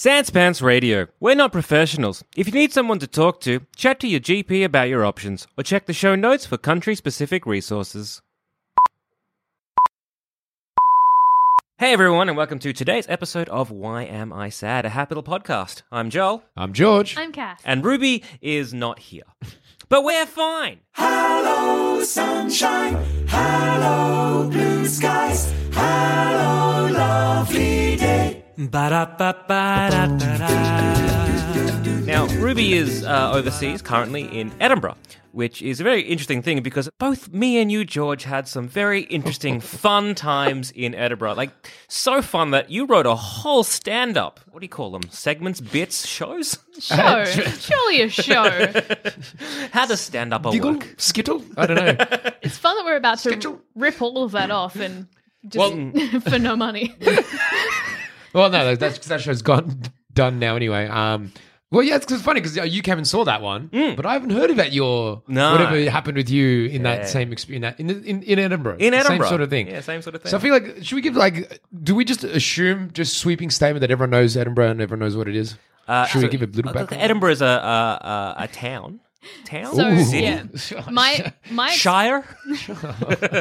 Sanspants Radio. We're not professionals. If you need someone to talk to, chat to your GP about your options, or check the show notes for country specific resources. Hey everyone, and welcome to today's episode of Why Am I Sad, a happy little podcast. I'm Joel, I'm George. I'm Kath. and Ruby is not here. But we're fine. Now, Ruby is uh, overseas currently in Edinburgh, which is a very interesting thing because both me and you, George, had some very interesting, fun times in Edinburgh. Like, so fun that you wrote a whole stand up. What do you call them? Segments, bits, shows? Show. Surely a show. How does stand up Giggle? work? Skittle? I don't know. It's fun that we're about to Schedule. rip all of that off and just Well- for no money. Well, no, that's because that show's gone done now anyway. Um, well, yeah, it's 'cause it's funny because you came and saw that one, but I haven't heard about your No. whatever happened with you in Yeah. that same experience in, that, in, in in Edinburgh. In Edinburgh. same sort of thing. Yeah, same sort of thing. So I feel like should we give like do we just assume just sweeping statement that everyone knows Edinburgh and everyone knows what it is? Uh, should so- we give a little uh, background? Edinburgh is a, a, a, a town. Town? So City? yeah, my my Shire?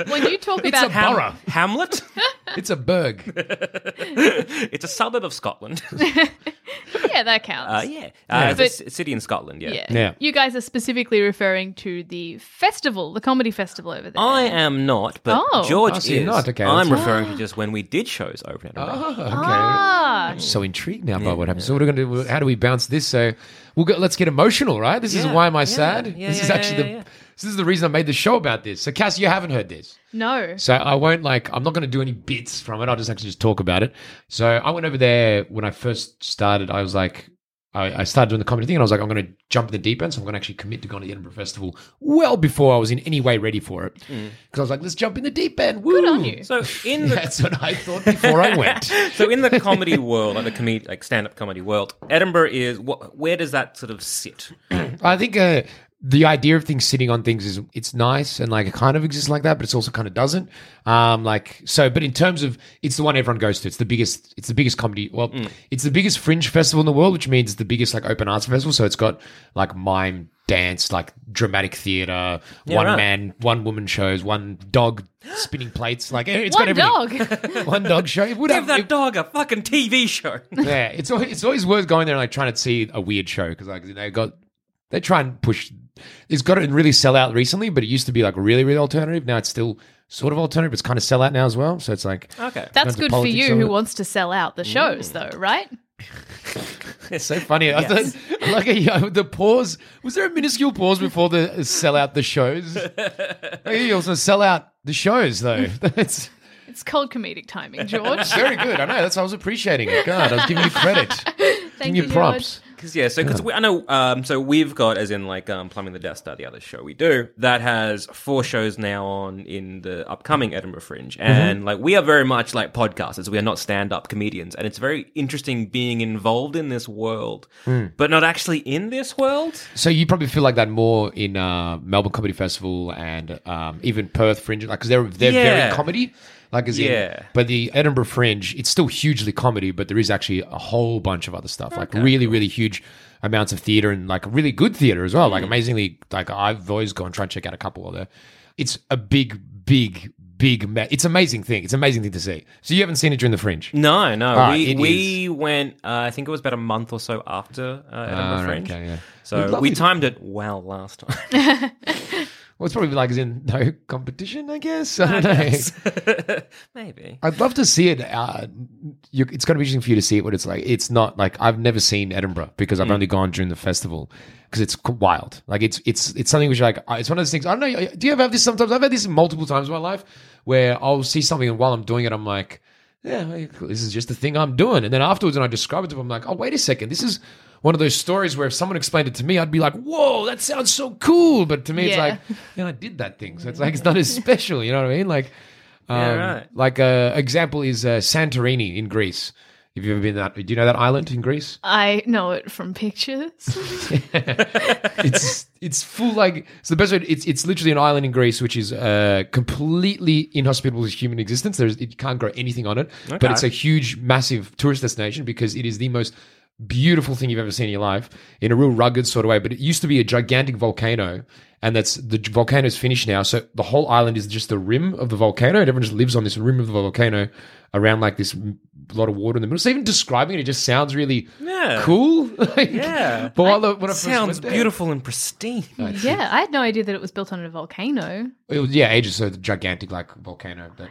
when you talk It's a about Ham- Ham- Hamlet? It's a burg. it's a suburb of Scotland. yeah, that counts. Uh, yeah. Uh, But- it's a c- city in Scotland, yeah. yeah. Yeah. You guys are specifically referring to the festival, the comedy festival over there. I am not, but Oh. George Oh, so is. you're not, okay, I'm that's- referring to just when we did shows over in Edinburgh. Oh, okay. Ah, I'm so intrigued now by what happened. So what are we going to do? How do we bounce this? So we'll go, let's get emotional, right? This is why am Sad? yeah, this yeah, is actually the this is the reason I made the show about this. So Cass, you haven't heard this. no. So I won't like I'm not going to do any bits from it. I'll just actually just talk about it. So I went over there when I first started. I was like, I, I started doing the comedy thing, and I was like, I'm going to jump in the deep end. So I'm going to actually commit to going to the Edinburgh Festival well before I was in any way ready for it. Because I was like, let's jump in the deep end. Woo! Good on you. So in the That's what I thought before I went. so in the comedy world, like the comedy, like stand-up comedy world, Edinburgh is what? Where does that sort of sit? I think uh, the idea of things sitting on things is it's nice and like it kind of exists like that, but it's also kind of doesn't. Um, like so, but in terms of it's the one everyone goes to. It's the biggest. It's the biggest comedy. Well, it's the biggest fringe festival in the world, which means it's the biggest like open arts festival. So it's got like mime. Dance like dramatic theater, one right. man, one woman shows, one dog spinning plates. Like it's One got everything. dog. one dog show. It would Give have that it- dog a fucking TV show. yeah, it's always, it's always worth going there and like trying to see a weird show because like they got they try and push. It's got to really sell out recently, but it used to be like really really alternative. Now it's still sort of alternative. But it's kind of sell out now as well. So it's like Okay. That's good for you who it. wants to sell out the shows, though, right? it's so funny. I thought like a, the pause was there a minuscule pause before the uh, sell out the shows? you also sell out the shows though. That's It's called comedic timing, George. very good. I know. That's why I was appreciating it. God, I was giving you credit. Thank giving you, you props. George. Because yeah, so because I know, um, so we've got as in like um, plumbing the Death Star, the other show we do. That has four shows now on in the upcoming Edinburgh Fringe, and like we are very much like podcasters. We are not stand-up comedians, and it's very interesting being involved in this world, but not actually in this world. So you probably feel like that more in uh, Melbourne Comedy Festival and um, even Perth Fringe, like because they're they're Yeah. very comedy, like as Yeah. in. But the Edinburgh Fringe, it's still hugely comedy, but there is actually a whole bunch of other stuff, like really really huge amounts of theater and like really good theater as well. Like amazingly, like I've always gone try and check out a couple of there. It's a big, big, big. Ma- it's amazing thing. It's amazing thing to see. So you haven't seen it during the Fringe. No, no. Ah, we it we went. Uh, I think it was about a month or so after uh, Edinburgh Ah, right, Fringe. okay, yeah. So we timed it well last time. Well, it's probably like as in no competition. I guess. I don't know. Maybe. I'd love to see it. Uh, you, it's going to be interesting for you to see it. What it's like. It's not like I've never seen Edinburgh because I've only gone during the festival because it's c- wild. Like it's it's it's something which like it's one of those things. I don't know. Do you ever have this sometimes? I've had this multiple times in my life where I'll see something and while I'm doing it, I'm like, yeah, this is just the thing I'm doing. And then afterwards, when I describe it to them, I'm like, oh wait a second, this is. One of those stories where if someone explained it to me, I'd be like, "Whoa, that sounds so cool!" But to me, it's Yeah. like, "Yeah, I did that thing." So it's like it's not as special. You know what I mean? Like, um, Yeah, right. Like a example is uh, Santorini in Greece. Have you ever been that? Do you know that island in Greece? I know it from pictures. it's it's full like it's the best way. It's it's literally an island in Greece which is uh, completely inhospitable to human existence. There's it can't grow anything on it, but Okay. it's a huge, massive tourist destination because it is the most beautiful thing you've ever seen in your life in a real rugged sort of way. But it used to be a gigantic volcano. And that's the volcano's finished now. So the whole island is just the rim of the volcano, and everyone just lives on this rim of the volcano around like this m- lot of water in the middle. So even describing it, it just sounds really Yeah. cool. Like, Yeah. But while the, when I first Sounds went there- beautiful and pristine. yeah, I had no idea that it was built on a volcano. It was, yeah, ages. So the gigantic like volcano. But,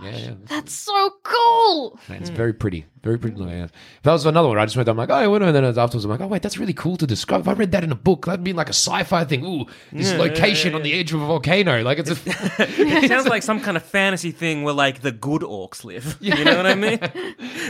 oh yeah, yeah. That's so cool. It's very pretty, very pretty. Yeah. That was another one. I just went. I'm like, oh, what? And then afterwards, I'm like, oh wait, that's really cool to describe. If I read that in a book, that'd be like a sci-fi thing. Ooh, this location on the edge of a volcano. Like it's a. It sounds like some kind of fantasy thing where like the good orcs live. You know what I mean?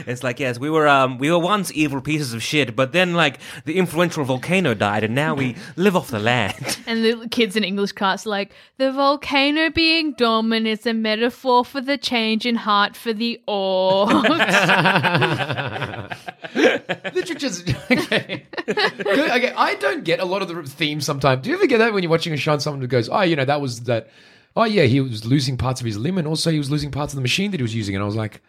It's like yes, we were um we were once evil pieces of shit, but then like the influential volcano died, and now we live off the land. And the kids in English class are like, the volcano being dormant is a metaphor for the change in heart for the orcs. Literature's okay. Okay. I don't get a lot of the themes sometimes. Do you ever get that when you're watching a show and someone goes, "Oh, you know, that was that." Oh yeah, he was losing parts of his limb, and also he was losing parts of the machine that he was using. And I was like,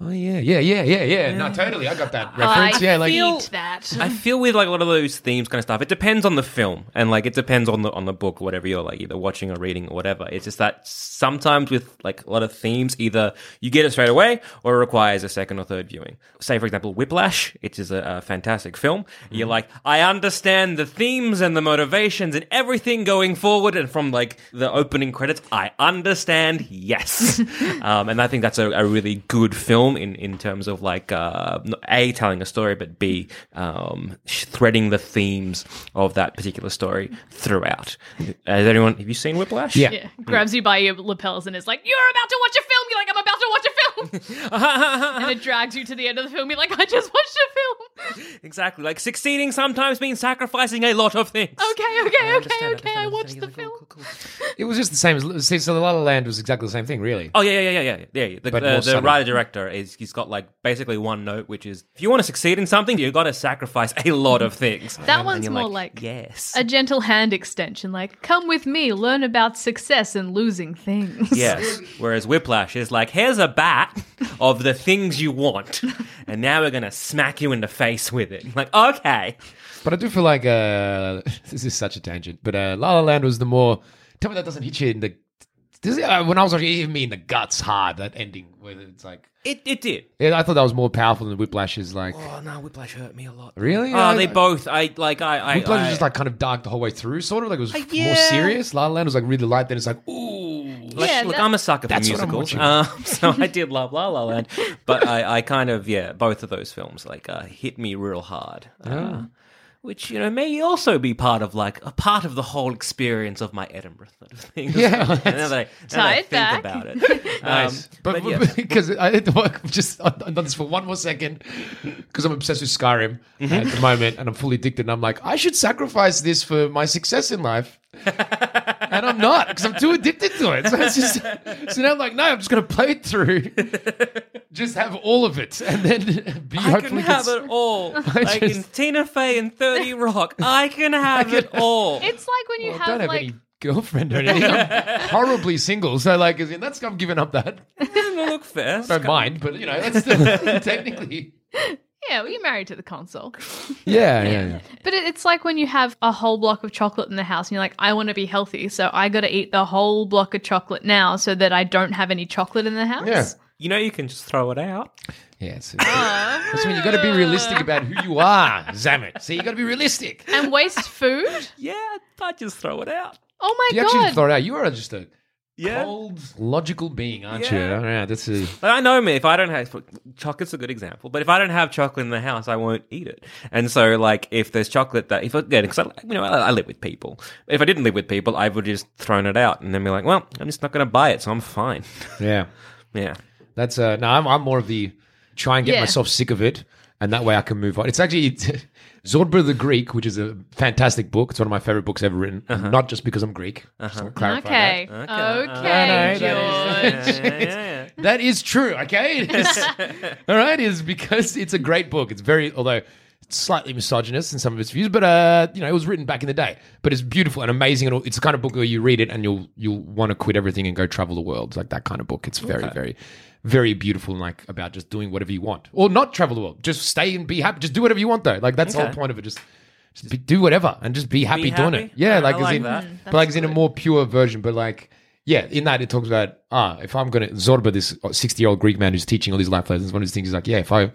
"Oh yeah, yeah, yeah, yeah, yeah." No, totally. I got that reference. I yeah, like feel that. I feel with like a lot of those themes kind of stuff. It depends on the film, and like it depends on the on the book, or whatever you're like either watching or reading or whatever. It's just that sometimes with like a lot of themes, either you get it straight away or it requires a second or third viewing. Say for example, Whiplash, it is a, a fantastic film. You're like, I understand the themes and the motivations and everything going forward, and from like the opening credits, I understand. Yes, um, and I think that's a, a really good film in in terms of like uh, a telling a story, but b um, threading the themes of that particular story throughout. Has anyone have you seen Whiplash? Yeah. yeah, grabs you by your lapels and is like, "You're about to watch a film." You're like, "I'm about to watch a film," and it drags you to the end of the film. You're like, "I just watched a film." exactly. Like succeeding sometimes means sacrificing a lot of things. Okay, okay, okay, understand, okay. I watched the understand. film. Cool, cool, cool. it was just the same as. See, so the La La Land was exactly the same thing, really. Oh yeah, yeah, yeah, yeah, yeah. yeah. The, But the, more the writer director is he's got like basically one note, which is if you want to succeed in something, you've got to sacrifice a lot of things. That one's you're more like yes, a gentle hand extension, like, "Come with me, learn about success and losing things." yes. Whereas Whiplash is like here's a bat of the things you want, and now we're gonna smack you in the face with it. Like okay, But I do feel like uh, this is such a tangent. But uh, La La Land was the more. Tell me that doesn't hit you in the. Does it, uh, when I was watching, it hit me in the guts hard. That ending where it's like, it it did. yeah, I thought that was more powerful than Whiplash is like. Oh no, Whiplash hurt me a lot. Really? Oh, I- they both. I like. I. I Whiplash I, was just like kind of dark the whole way through, sort of like it was Uh, more yeah. serious. La La Land was like really light. Then it's like, ooh, Like, Yeah, look, that- I'm a sucker for That's what I'm musicals, watching. um, so I did love La La Land, but I, I kind of yeah, both of those films like uh, hit me real hard, uh, which you know may also be part of like a part of the whole experience of my Edinburgh sort of thing. Yeah, now that I, now that I think back. about it, nice. Um, but but yes. because I had to work just I've done this for one more second because I'm obsessed with Skyrim Mm-hmm. at the moment and I'm fully addicted. And I'm like, I should sacrifice this for my success in life. And I'm not because I'm too addicted to it. So it's just so now I'm like, no, I'm just gonna play it through, just have all of it, and then be I can hopefully have cons- it all, like in just- Tina Fey and Thirty Rock. I can have it all. It's like when you Well, I have, don't have like any girlfriend or anything. I'm horribly single, so like, as in, that's I'm giving up that. Doesn't it look fair? Don't mind, but you know, that's still technically. Yeah, well, you're married to the console. Yeah, yeah, yeah. But it, it's like when you have a whole block of chocolate in the house and you're like, I want to be healthy, so I got to eat the whole block of chocolate now so that I don't have any chocolate in the house. Yeah. You know, you can just throw it out. Yeah, it's, that's when you got to be realistic about who you are, Zammit. See, you got to be realistic. And waste food? Yeah, I just throw it out. Oh my god. You actually god. throw it out. You are just a Yeah. cold, logical being, aren't you? Yeah. this is. a. Like, I know me. If I don't have chocolate's a good example, but if I don't have chocolate in the house, I won't eat it. And so, like, if there's chocolate that if I get, because I, you know, I, I live with people. If I didn't live with people, I would just thrown it out and then be like, well, I'm just not going to buy it, so I'm fine. Yeah. yeah. That's uh no, I'm, I'm more of the try and get Yeah. myself sick of it, and that way I can move on. It's actually Zorba the Greek, which is a fantastic book. It's one of my favorite books ever written. Uh-huh. Not just because I'm Greek. Uh-huh. Just to clarify Okay. that. Okay, No, no, that is- George. yeah, yeah, yeah. That is true. Okay, it is. all right, it is because it's a great book. It's very, although it's slightly misogynist in some of its views, but uh, you know, it was written back in the day. But it's beautiful and amazing, and it's the kind of book where you read it and you'll you'll want to quit everything and go travel the world. It's like that kind of book. It's very, very, very beautiful and like about just doing whatever you want, or not travel the world. Just stay and be happy. Just do whatever you want, though. Like that's the whole point of it. Just. Just be, do whatever and just be happy, doing happy? it. Yeah, Yeah, like I like in, that. but like in a more pure version. But like, yeah, in that it talks about ah, if I'm gonna Zorba, this sixty year old Greek man who's teaching all these life lessons, one of his things is like, yeah, if I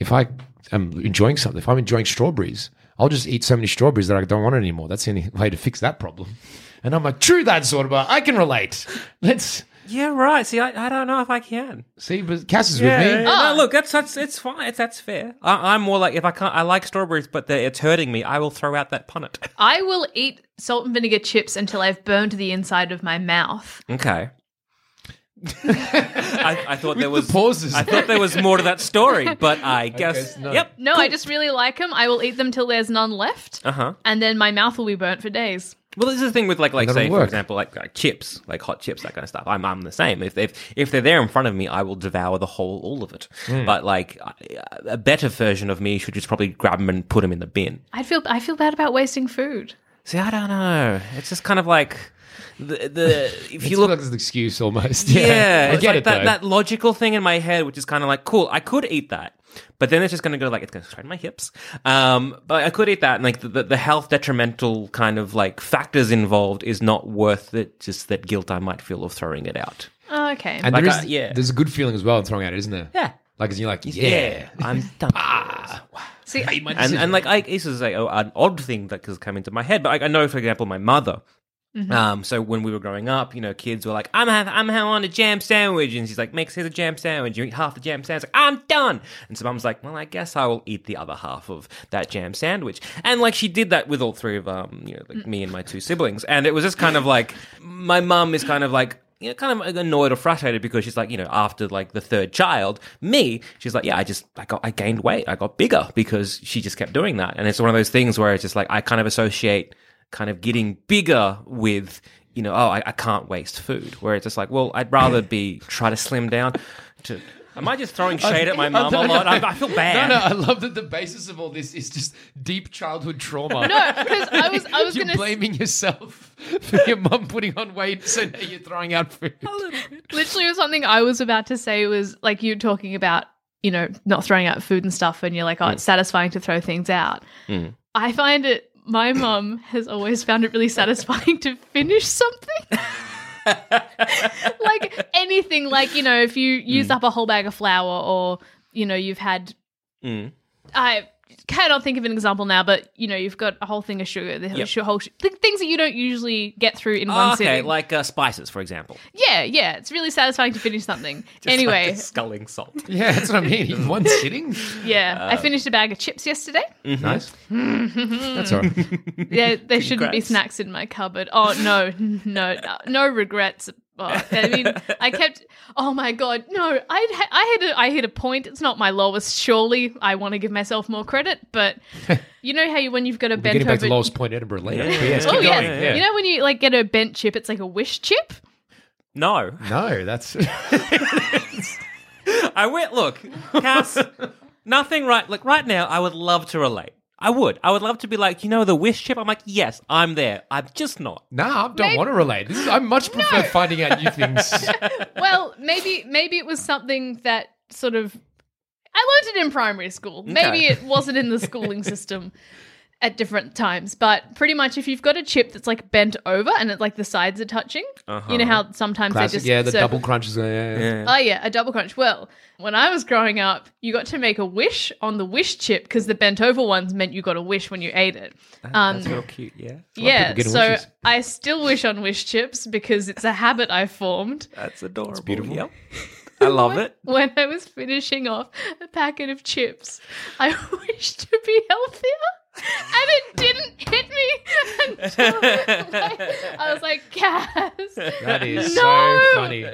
if I am enjoying something, if I'm enjoying strawberries, I'll just eat so many strawberries that I don't want it anymore. That's the only way to fix that problem. And I'm like, true that Zorba, I can relate. Let's Yeah, right. See, I, I don't know if I can. see, but Cass is Yeah, with yeah, me. yeah. No, ah. look, that's that's it's fine. It's, that's fair. I, I'm more like if I can't, I like strawberries, but it's hurting me. I will throw out that punnet. I will eat salt and vinegar chips until I've burned the inside of my mouth. Okay. I, I thought there was the pauses. I thought there was more to that story, but I guess, guess not. yep. No, I just really like them. I will eat them till there's none left. Uh huh. And then my mouth will be burnt for days. Well, this is the thing with like, like That'll say, for example, like, like chips, like hot chips, that kind of stuff. I'm, I'm the same. If if if they're there in front of me, I will devour the whole, all of it. Hmm. But like a better version of me should just probably grab them and put them in the bin. I feel I feel bad about wasting food. See, I don't know. It's just kind of like the the if It's you look like an excuse almost. Yeah, Yeah, I get like it that, though. that logical thing in my head, which is kind of like, cool, I could eat that, but then it's just going to go like it's going to strain my hips. Um, but I could eat that, and like the, the, the health detrimental kind of like factors involved is not worth it. Just that guilt I might feel of throwing it out. Oh, okay. and like there I- yeah. there's a good feeling as well in throwing out, isn't there? Yeah. Like, as you're like, yeah, I'm done. ah, See, and and like I, this is like, an odd thing that has come into my head, but like, I know, for example, my mother. Um, so when we were growing up, you know, kids were like, "I'm have, I'm having a jam sandwich," and she's like, "Makes here's a jam sandwich." You eat half the jam sandwich. Like, I'm done. And so mum's like, "Well, I guess I will eat the other half of that jam sandwich." And like she did that with all three of um, you know, like me and my two siblings, and it was just kind of like my mum is kind of like you know, kind of annoyed or frustrated because she's like, you know, after like the third child, me, she's like, yeah, I just, I got, I gained weight, I got bigger because she just kept doing that. And it's one of those things where it's just like, I kind of associate kind of getting bigger with, you know, oh, I, I can't waste food. Where it's just like, well, I'd rather be, try to slim down to, am I just throwing shade at my mum a lot? I, I feel bad. no, no, I love that the basis of all this is just deep childhood trauma. no, because I was I was you're gonna blaming yourself for your mum putting on weight, so now you're throwing out food. literally was something I was about to say was like you're talking about you know not throwing out food and stuff, and you're like, oh, hmm. it's satisfying to throw things out. Hmm. I find it. My mum has always found it really satisfying to finish something. like anything, like you know, if you use up a whole bag of flour, or you know, you've had Mm. I cannot think of an example now, but you know, you've got a whole thing of sugar, the Yep. sh- whole sh- th- things that you don't usually get through in Oh, one okay, sitting. like uh, spices, for example. yeah, yeah, it's really satisfying to finish something. Just like anyway, the sculling salt. Yeah, that's what I mean. In one sitting. yeah, I finished a bag of chips yesterday. Nice. that's all right. Yeah, there shouldn't be snacks in my cupboard. Oh no, no, no, no regrets. Oh, I mean, I kept. Oh my god, no! I I hit a I hit a point. It's not my lowest. Surely, I want to give myself more credit, but you know how you when you've got a We're bent getting back to Lowest Point Edinburgh later. Yeah. But yes, oh keep yeah. Yeah. you know when you like get a bent chip, it's like a wish chip. No. no, that's I went. Look, Cass. nothing right. Like right now, I would love to relate. I would. I would love to be like, you know, the wish chip. I'm like, yes, I'm there. I'm just not. nah. I don't Maybe- want to relate. This is, I much prefer finding out new things. well, maybe maybe it was something that sort of I learned it in primary school. Maybe it wasn't in the schooling system at different times, but pretty much if you've got a chip that's like bent over and it like the sides are touching, you know how sometimes Classic. they just Yeah, the circle- double crunches. Yeah, yeah, yeah. Oh yeah, a double crunch. Well, when I was growing up, you got to make a wish on the wish chip because the bent over ones meant you got a wish when you ate it. Um, That's real cute, yeah. yeah, so wishes. I still wish on wish chips because it's a habit I formed. That's adorable. beautiful. Yep. I love it. When I was finishing off a packet of chips, I wished to be healthier. And it didn't hit me until like, I was like, Cass. That is No! so funny.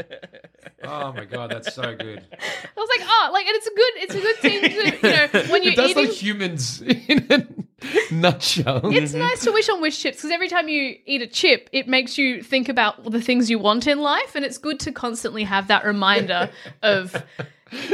Oh my god, that's so good. I was like, oh, like, and it's a good, it's a good thing to, you know, when you're It does eating. like humans in a nutshell. It's nice to wish on wish chips because every time you eat a chip, it makes you think about the things you want in life, and it's good to constantly have that reminder of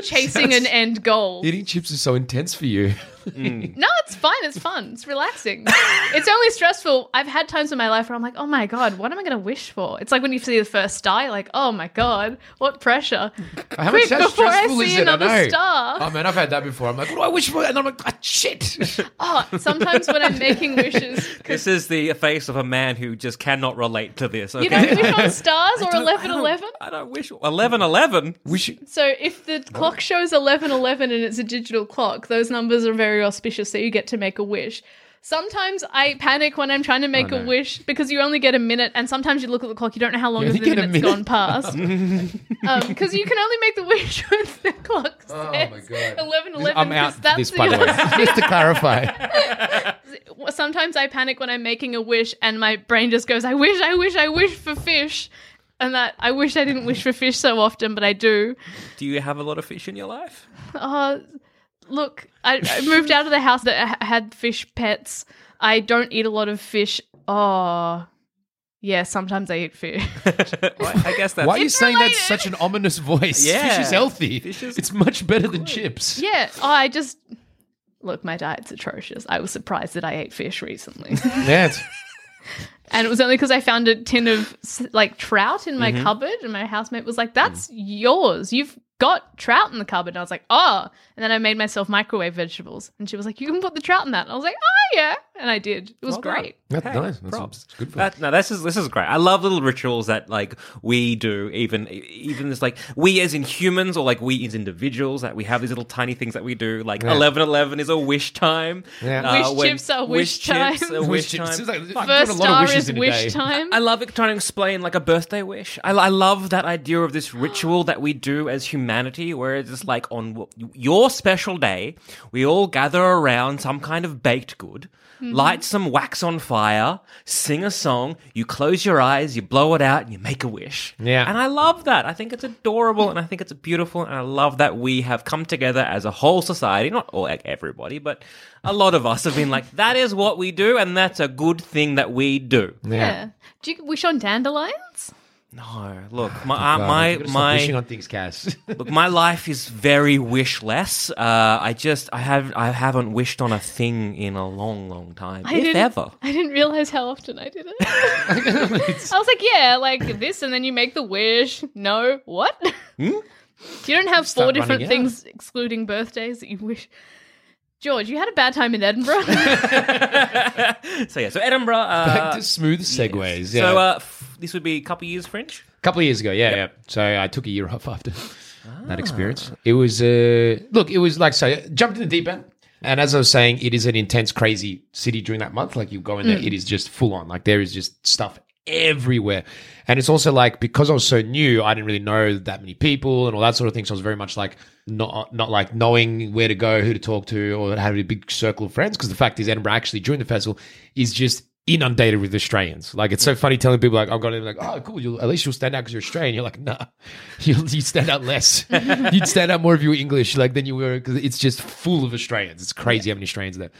chasing an end goal. Eating chips is so intense for you. No, it's fine. It's fun. It's relaxing. it's only stressful. I've had times in my life where I'm like, oh my God, what am I going to wish for? It's like when you see the first star, you're like, oh my God, what pressure. How Quick, much how before I stressful see is it? I another know. star. Oh man, I've had that before. I'm like, what do I wish for? And I'm like, ah, shit. Oh, sometimes when I'm making wishes, This is the face of a man who just cannot relate to this. Okay? you don't wish on stars or I 11 11? I don't wish. 11 11? wish. So if the clock shows 1111 and it's a digital clock, those numbers are very auspicious, that you get to make a wish. Sometimes I panic when I'm trying to make Oh, a wish because you only get a minute, and sometimes you look at the clock, you don't know how long You the only get a minute's minute? gone past. Because you can only make the wish when the clock says Oh my God. 1111. I'm out that's this, by the way. Just to clarify. Sometimes I panic when I'm making a wish, and my brain just goes, I wish, I wish, I wish for fish. And that I wish I didn't wish for fish so often, but I do. Do you have a lot of fish in your life? Uh, look, I, I moved out of the house that had fish pets. I don't eat a lot of fish. Oh, yeah, sometimes I eat fish. Well, I guess that's. Why are you saying that related. such an ominous voice? Yeah. Fish is healthy. Fish is it's much better than chips. yeah, oh, I just look. My diet's atrocious. I was surprised that I ate fish recently, Yeah. it's- and it was only because I found a tin of s- like trout in my Mm-hmm. cupboard, and my housemate was like, "That's yours. You've." Got trout in the cupboard, and I was like, "Oh!" And then I made myself microwave vegetables, and she was like, "You can put the trout in that." And I was like, "Oh yeah," and I did. It was Well great. That's Hey, nice. That's, props. that's good for That, no, this is this is great. I love little rituals that like we do, even even as like we as in humans or like we as individuals that we have these little tiny things that we do. Like Yeah. eleven eleven is a wish time. Uh, Yeah. Wish chips are wish time. chips are wish It time. like- Fuck, I'm First doing a lot of star is wish time. I love it trying to explain like a birthday wish. I, I love that idea of this ritual that we do as humanity, where it's just like on your special day, we all gather around some kind of baked good, Mm-hmm. light some wax on fire, sing a song, you close your eyes, you blow it out, and you make a wish. Yeah. And I love that. I think it's adorable and I think it's beautiful. And I love that we have come together as a whole society, not all like everybody, but a lot of us have been like, that is what we do, and that's a good thing that we do. Yeah. Do you wish on dandelions? No, look, my uh, my you gotta stop my wishing on things, Cass. look, my life is very wishless. Uh, I just I have I haven't wished on a thing in a long, long time, I if didn't, ever. I didn't realize how often I did it. I was like, yeah, like this, and then you make the wish. No, what? You don't have four different running out. things excluding birthdays that you wish. George, you had a bad time in Edinburgh. so yeah, so Edinburgh. Uh, Back to smooth segues. Yeah. So uh, f- this would be a couple years French. A couple of years ago, yeah, yeah. So I took a year off after Ah. that experience. It was, uh, look, it was like, so jumped in the deep end. And as I was saying, it is an intense, crazy city during that month. Like you go in there, it is just full on. Like there is just stuff everywhere. And it's also like, because I was so new, I didn't really know that many people and all that sort of thing. So I was very much like, not, not like knowing where to go, who to talk to, or have a big circle of friends. Because the fact is, Edinburgh actually during the festival is just inundated with Australians. Like it's so funny telling people like I've got to like, oh cool, you'll at least you'll stand out because you're Australian. You're like, nah, you'll you stand out less. You'd stand out more if you were English, like than you were because it's just full of Australians. It's crazy how many Australians there.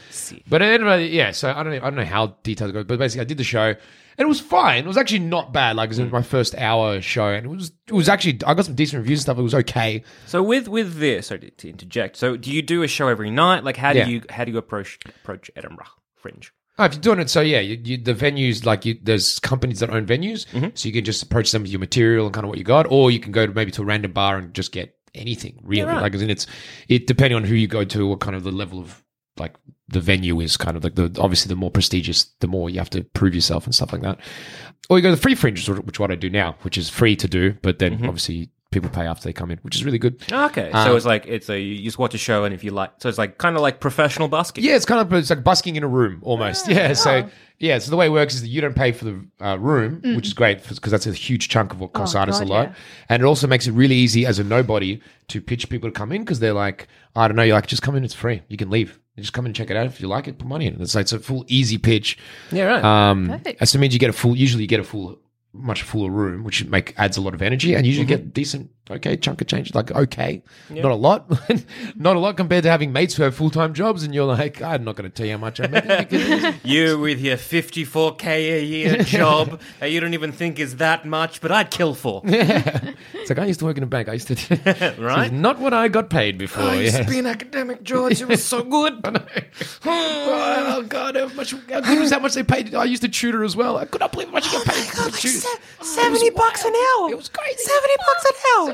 But anyway, yeah. So I don't know, I don't know how details go, but basically I did the show. And it was fine. It was actually not bad. Like it was mm. my first hour show, and it was it was actually I got some decent reviews and stuff. It was okay. So with with this, sorry to, to interject. So do you do a show every night? Like how do Yeah. you how do you approach approach Edinburgh Fringe? Oh, if you're doing it, so yeah, you, you, the venues like you, there's companies that own venues, mm-hmm. so you can just approach them with your material and kind of what you got, or you can go to maybe to a random bar and just get anything really. right. Like, as in it's it depending on who you go to, what kind of the level of like the venue is kind of like the obviously the more prestigious, the more you have to prove yourself and stuff like that. Or you go to the free fringe, which is what I do now, which is free to do, but then mm-hmm. obviously people pay after they come in, which is really good. Okay, Um, so it's like it's a you just watch a show and if you like, so it's like kind of like professional busking. Yeah, it's kind of it's like busking in a room almost. Yeah, so yeah, so the way it works is that you don't pay for the uh, room, which is great because that's a huge chunk of what costs Oh, artists God, a lot, yeah. and it also makes it really easy as a nobody to pitch people to come in because they're like, I don't know, you're like, just come in, it's free, you can leave. You just come and check it out. If you like it, put money in. It's like it's a full easy pitch. yeah, right. Um, Perfect. so means you get a full. Usually, you get a full, much fuller room, which make adds a lot of energy, and usually get mm-hmm. decent, okay, chunk of change. Like okay, not a lot, not a lot compared to having mates who have full time jobs, and you're like, I'm not going to tell you how much I'm making. you with your 54k a year job that you don't even think is that much, but I'd kill for. Yeah. it's like I used to work in a bank. I used to, Right? Is not what I got paid oh, before. I used yes. to be an academic, George. It was so good. oh God! How much? How good was how much they paid? I used to tutor as well. I could not believe how much you get paid. Oh, for tutor. Seventy bucks an hour. It was crazy. Seventy bucks an hour.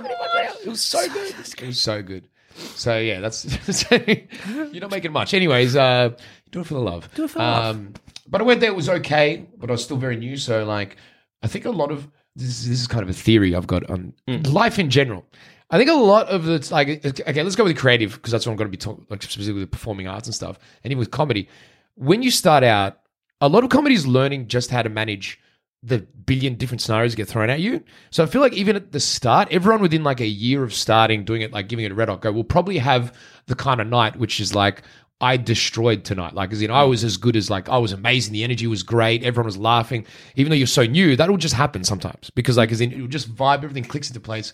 It was so good. It was so good. So yeah, that's you're not making much. Anyways, uh, do it for the love. Do it for the um, But I went there. It was okay, but I was still very new. So like, I think a lot of this. is- This is kind of a theory I've got on life in general. I think a lot of the like. Okay, let's go with the creative because that's what I'm going to be talking like specifically with performing arts and stuff, and even with comedy. When you start out, a lot of comedy is learning just how to manage the billion different scenarios get thrown at you. So I feel like even at the start, everyone within like a year of starting doing it, like giving it a red hot go, will probably have the kind of night which is like, I destroyed tonight. Like, as in, I was as good as like, I was amazing. The energy was great. Everyone was laughing. Even though you're so new, that will just happen sometimes because, like, as in, it'll just vibe, everything clicks into place.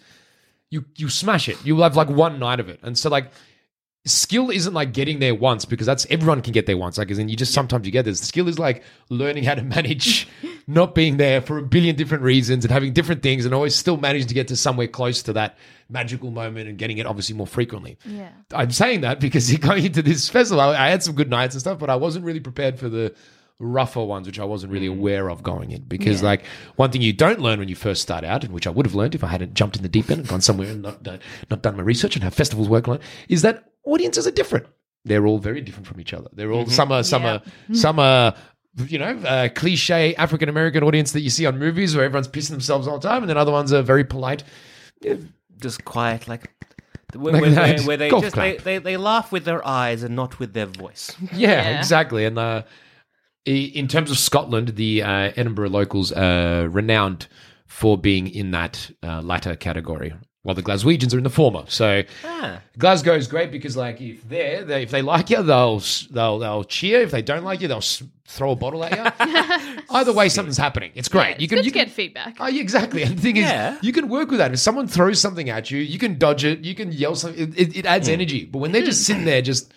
You you smash it. You'll have like one night of it. And so, like, skill isn't like getting there once because that's everyone can get there once. Like, as in, you just sometimes you get this. Skill is like learning how to manage not being there for a billion different reasons and having different things and always still managing to get to somewhere close to that magical moment and getting it obviously more frequently. Yeah. I'm saying that because going into this festival, I, had some good nights and stuff, but I wasn't really prepared for the rougher ones, which I wasn't really aware of going in. Because, like, one thing you don't learn when you first start out, and which I would have learned if I hadn't jumped in the deep end and gone somewhere and not, uh, not done my research and how festivals work, like, is that audiences are different. They're all very different from each other. They're all some are some are some are you know uh, cliche African American audience that you see on movies where everyone's pissing themselves all the time, and then other ones are very polite. Just quiet, like. Where, Like where, where, where they Golf just they, they, they laugh with their eyes and not with their voice. Yeah, Yeah. exactly. And uh, in terms of Scotland, the uh, Edinburgh locals are renowned for being in that uh, latter category, while the Glaswegians are in the former. So Ah. Glasgow is great because, like, if they're they, if they like you, they'll they'll they'll cheer. If they don't like you, they'll s- throw a bottle at you. Either way, something's happening. It's great. It's you can good you to can get feedback. Oh, yeah, exactly. And the thing Yeah. is, you can work with that. If someone throws something at you, you can dodge it. You can yell something. It, it, it adds energy. But when they're just sitting there, just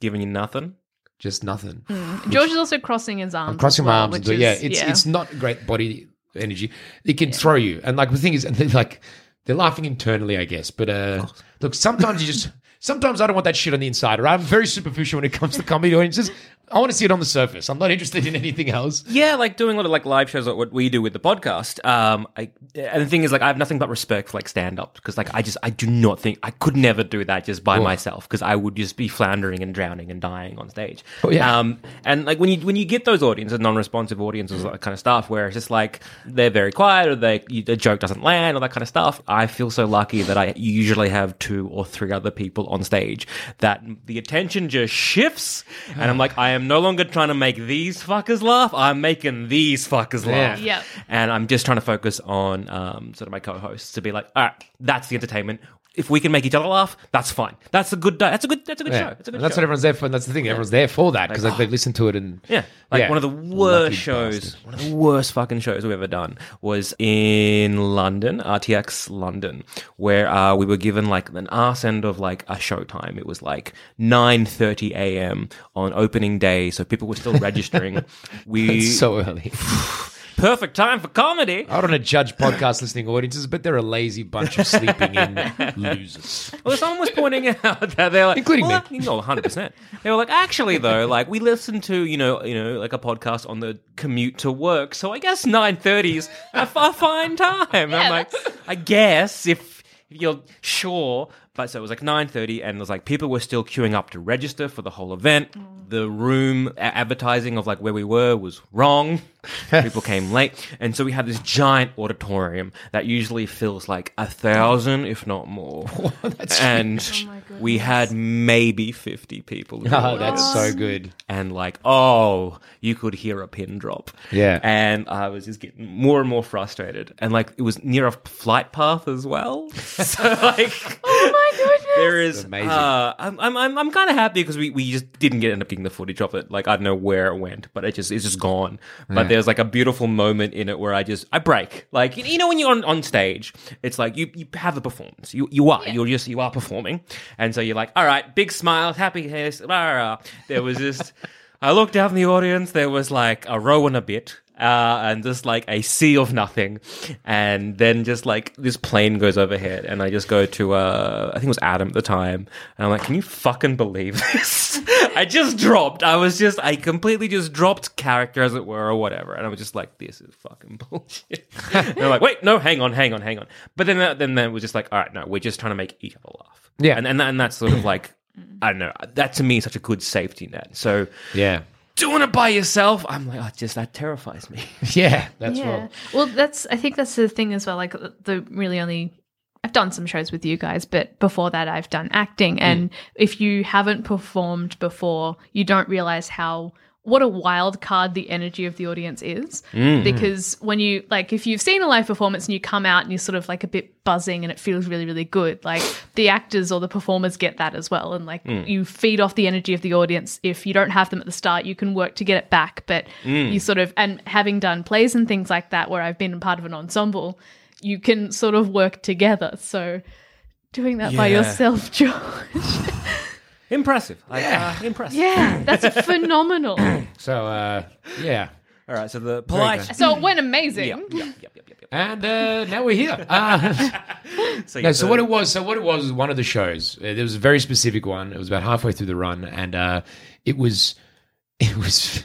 Giving you nothing. just nothing. George is also crossing his arms. I'm crossing as my arms and which do. Yeah, is- it's it's not great body energy. It can throw you, and like the thing is, and they're like they're laughing internally, I guess. But uh, look, sometimes you just sometimes I don't want that shit on the inside. Or I'm very superficial when it comes to comedy audiences. I want to see it on the surface. I'm not interested in anything else. Yeah, like doing a lot of like live shows, like what we do with the podcast. Um, I, and the thing is, like, I have nothing but respect for like stand up because, like, I just I do not think I could never do that just by myself because I would just be floundering and drowning and dying on stage. Oh, yeah. Um, and like when you when you get those audiences, non-responsive audiences, that kind of stuff, where it's just like they're very quiet or they you, the joke doesn't land or that kind of stuff. I feel so lucky that I usually have two or three other people on stage that the attention just shifts, and I'm like, I am no longer trying to make these fuckers laugh. I'm making these fuckers laugh. Yep. And I'm just trying to focus on um, sort of my co-hosts to be like, all right, that's the entertainment. If we can make each other laugh, that's fine. That's a good. That's a good. That's a good Yeah. show. It's a good And that's show. what everyone's there for. And that's the thing. Everyone's there for that because like, they've listened to it and Yeah, like Yeah. one of the Lucky worst shows, bastard. one of the worst fucking shows we've ever done was in London, RTX London, where uh, we were given like an arse end of like a show time. It was like nine thirty a.m. on opening day, so people were still registering. we It's so early. perfect time for comedy. I don't want to judge podcast listening audiences, but they're a lazy bunch of sleeping in losers. Well, someone was pointing out that they're like, Including well, me. You oh, know, hundred percent. They were like, actually, though, like we listen to you know, you know, like a podcast on the commute to work, so I guess nine thirty is a, f- a fine time. I'm like, I guess if you're sure, but so it was like nine thirty, and it was like people were still queuing up to register for the whole event. Mm. The room a- advertising of like where we were was wrong. people came late, and so we had this giant auditorium that usually fills like a thousand, if not more. and oh we had maybe fifty people. Oh, that's so good. and like, oh, you could hear a pin drop. Yeah. And I was just getting more and more frustrated. And like, it was near a flight path as well. so like, Oh my goodness. There is, amazing. uh, I'm, I'm, I'm, I'm kind of happy because we, we just didn't get end up getting the footage of it. Like, I don't know where it went, but it just, it's just gone. But there's like a beautiful moment in it where I just, I break. Like, you know, when you're on, on stage, it's like you, you have a performance. You, you are, you're just, you are performing. And so you're like, all right, big smile, happy face, blah, blah, blah. There was just, I looked out in the audience. There was like a row and a bit, uh, and just like a sea of nothing, and then just like this plane goes overhead, and I just go to uh, I think it was Adam at the time, and I'm like, "Can you fucking believe this?" I just dropped. I was just I completely just dropped character as it were, or whatever, and I was just like, "This is fucking bullshit." and I'm like, "Wait, no, hang on, hang on, hang on." But then that, then then it was just like, "All right, no, we're just trying to make each other laugh." Yeah. and and, that, and that's sort of like. I don't know. That to me is such a good safety net. So Yeah. Doing it by yourself, I'm like, oh, just that terrifies me. Yeah, that's yeah. wrong. Well, that's I think that's the thing as well. Like uh, the really only I've done some shows with you guys, but before that I've done acting. Hmm. And if you haven't performed before, you don't realize how what a wild card the energy of the audience is. Mm-hmm. Because when you like if you've seen a live performance and you come out and you're sort of like a bit buzzing and it feels really, really good, like the actors or the performers get that as well. And like mm. you feed off the energy of the audience. If you don't have them at the start, you can work to get it back. But mm. you sort of and having done plays and things like that where I've been part of an ensemble, you can sort of work together. So doing that by yourself, George. Impressive. Like, uh, impressive. yeah, that's phenomenal. So, uh, yeah. All right. So the polite. So it went amazing. Yep, yep, yep, yep, yep, yep. And uh, now we're here. Uh, So, no, so what it was, so what it was was one of the shows. Uh, there was a very specific one. It was about halfway through the run, and uh, it was, it was.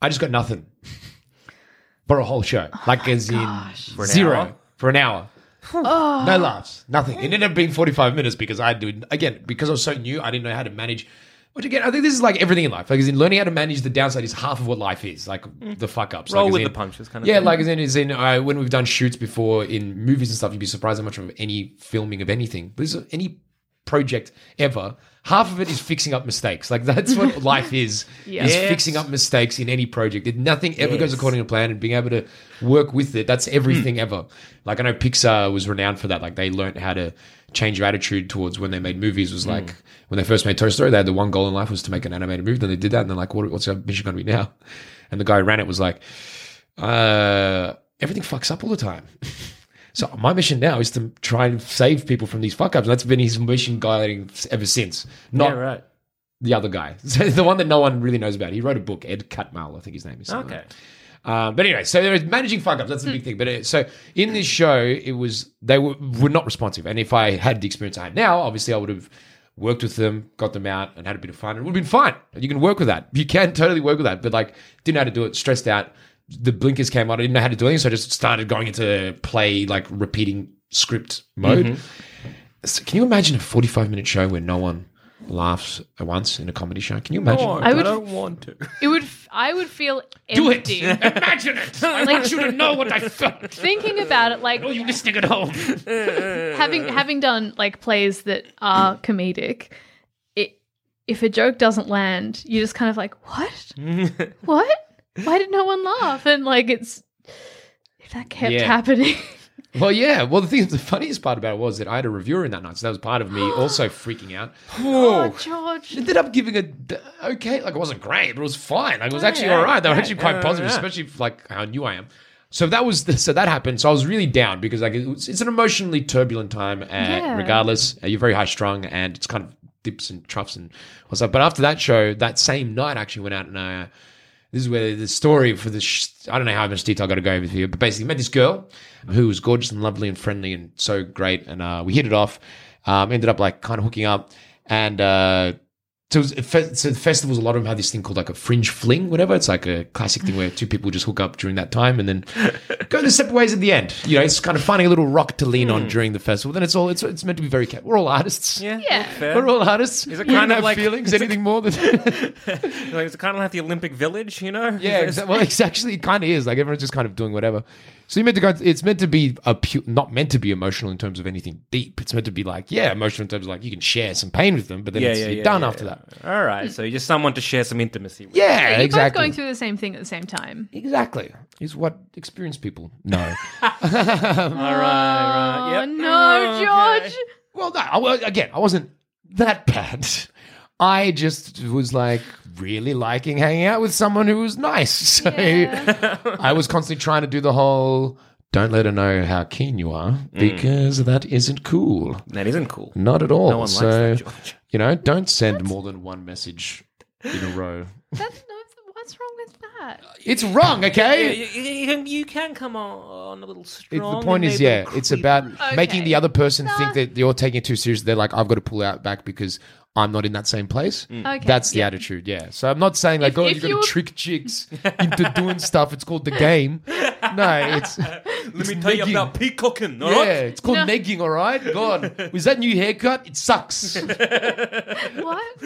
I just got nothing for a whole show, like as in an zero hour? for an hour. No laughs, nothing. It ended up being forty-five minutes because I do again because I was so new. I didn't know how to manage. Which again, I think this is like everything in life. Like, as in learning how to manage the downside is half of what life is. Like the fuck ups. Roll like, as with in- the punches kind of yeah, thing. like as in, as in uh, when we've done shoots before in movies and stuff, you'd be surprised how much of any filming of anything, but is any project ever, half of it is fixing up mistakes. Like that's what life is. Yeah. Is Yes. fixing up mistakes in any project. If nothing ever goes according to plan and being able to work with it, that's everything ever. Like I know Pixar was renowned for that. Like they learned how to change your attitude towards when they made movies was like when they first made Toy Story, they had the one goal in life was to make an animated movie. Then they did that and they're like, what, what's our mission going to be now? And the guy who ran it was like, uh, everything fucks up all the time. so my mission now is to try and save people from these fuck ups. That's been his mission guiding ever since. Not yeah, right. the other guy. So the one that no one really knows about. He wrote a book, Ed Catmull, I think his name is. Okay. like. Um, but anyway, so there is managing fuck ups. That's the big thing. But it, so in this show, it was they were, were not responsive. And if I had the experience I had now, obviously I would have worked with them, got them out, and had a bit of fun. It would have been fine. You can work with that. You can totally work with that. But like, didn't know how to do it. Stressed out. The blinkers came on. I didn't know how to do anything, so I just started going into play, like repeating script mode. Mm-hmm. So can you imagine a forty-five minute show where no one laughs at once in a comedy show? Can you imagine? Oh, I I, don't want to. It would. f- I would feel Do it. empty. Imagine it. I want you to know what I felt. Thinking about it, like Oh, you listening at home? having having done like plays that are comedic, it if a joke doesn't land, you're just kind of like, what? what? Why did no one laugh? And like it's if that kept Yeah. happening. Well, yeah. Well, the thing, the funniest part about it was that I had a reviewer in that night, so that was part of me also freaking out. oh, George. Ended up giving a okay, like it wasn't great, but it was fine. Like it was actually yeah, all right. They were actually quite yeah, positive, yeah. especially if, like how new I am. So that was the, so that happened. So I was really down because like it was, it's an emotionally turbulent time. Uh, Yeah. Regardless, uh, you're very high strung, and it's kind of dips and troughs and what's up. But after that show, that same night, I actually went out and uh, this is where the story for this. Sh- I don't know how much detail I got to go over here, but basically, met this girl who was gorgeous and lovely and friendly and so great, and uh, we hit it off. Um, ended up like kind of hooking up, and uh, So, it was a fe- so the festivals, a lot of them have this thing called like a fringe fling, whatever. It's like a classic thing where two people just hook up during that time and then go their separate ways at the end. You know, it's kind of finding a little rock to lean on hmm. during the festival. Then it's all it's, it's meant to be very. Ca- we're all artists. Yeah, Yeah. We're all artists. Is it kind don't of like- feelings? is it- Anything more than like, it's kind of like the Olympic Village, you know? yeah? It's- Exa- well, it's actually it kind of is. Like everyone's just kind of doing whatever. So you meant to go. It's meant to be a pu- not meant to be emotional in terms of anything deep. It's meant to be like yeah, emotional in terms of like you can share some pain with them, but then yeah, it's, yeah, you're yeah, done yeah, after yeah. that. All right, so you're just someone to share some intimacy with. Yeah, You're exactly. both going through the same thing at the same time. Exactly. Is what experienced people know. All right, right. Oh Yep. no, Okay. George! well, no, I, well, again, I wasn't that bad. I just was like really liking hanging out with someone who was nice. So I was constantly trying to do the whole don't let her know how keen you are mm. because that isn't cool. That isn't cool. Not at all. No one likes so, that, George. You know, don't send more than one message in a row. That's no, what's wrong with that? It's wrong, okay? you, you can, you can come on a little It- strong. the point and is, maybe yeah, it's creep about through. making the other person think that you're taking it too seriously. They're like, I've got to pull out back because I'm not in that same place. Mm. Okay, That's the yeah. attitude, yeah. So I'm not saying like, If- oh, if you got you to were- trick chicks into doing stuff. It's called the game. No, it's Let me tell you negging. about peacocking, all yeah, right? it's called No. negging. All right, God, was that new haircut? It sucks. What?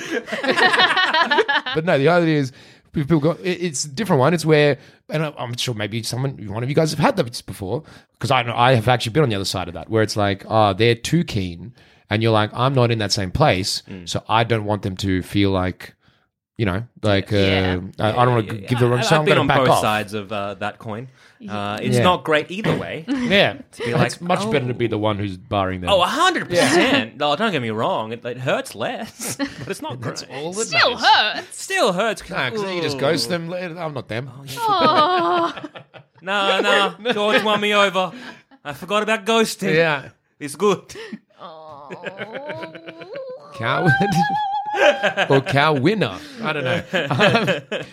but no, the idea is people go. it- It's a different one. It's where, and I- I'm sure maybe someone, one of you guys have had that before, because I know I have actually been on the other side of that, where it's like, oh, they're too keen, and you're like, I'm not in that same place, so I don't want them to feel like, you know, like uh, I, I don't want to give the wrong. I- So I've I'm been going on to back both off. sides of uh, that coin. Uh, it's Yeah. not great either way. Yeah, be like, it's much better to be the one who's barring them. Oh, hundred percent. No, don't get me wrong. It, it hurts less, but it's not great. all that Still matters. hurts. Still hurts. Nah, 'cause then you just ghost them. I'm not them. Oh, No, no. George won me over. I forgot about ghosting. Yeah, It's good. Coward or cow winner. I don't know. Um,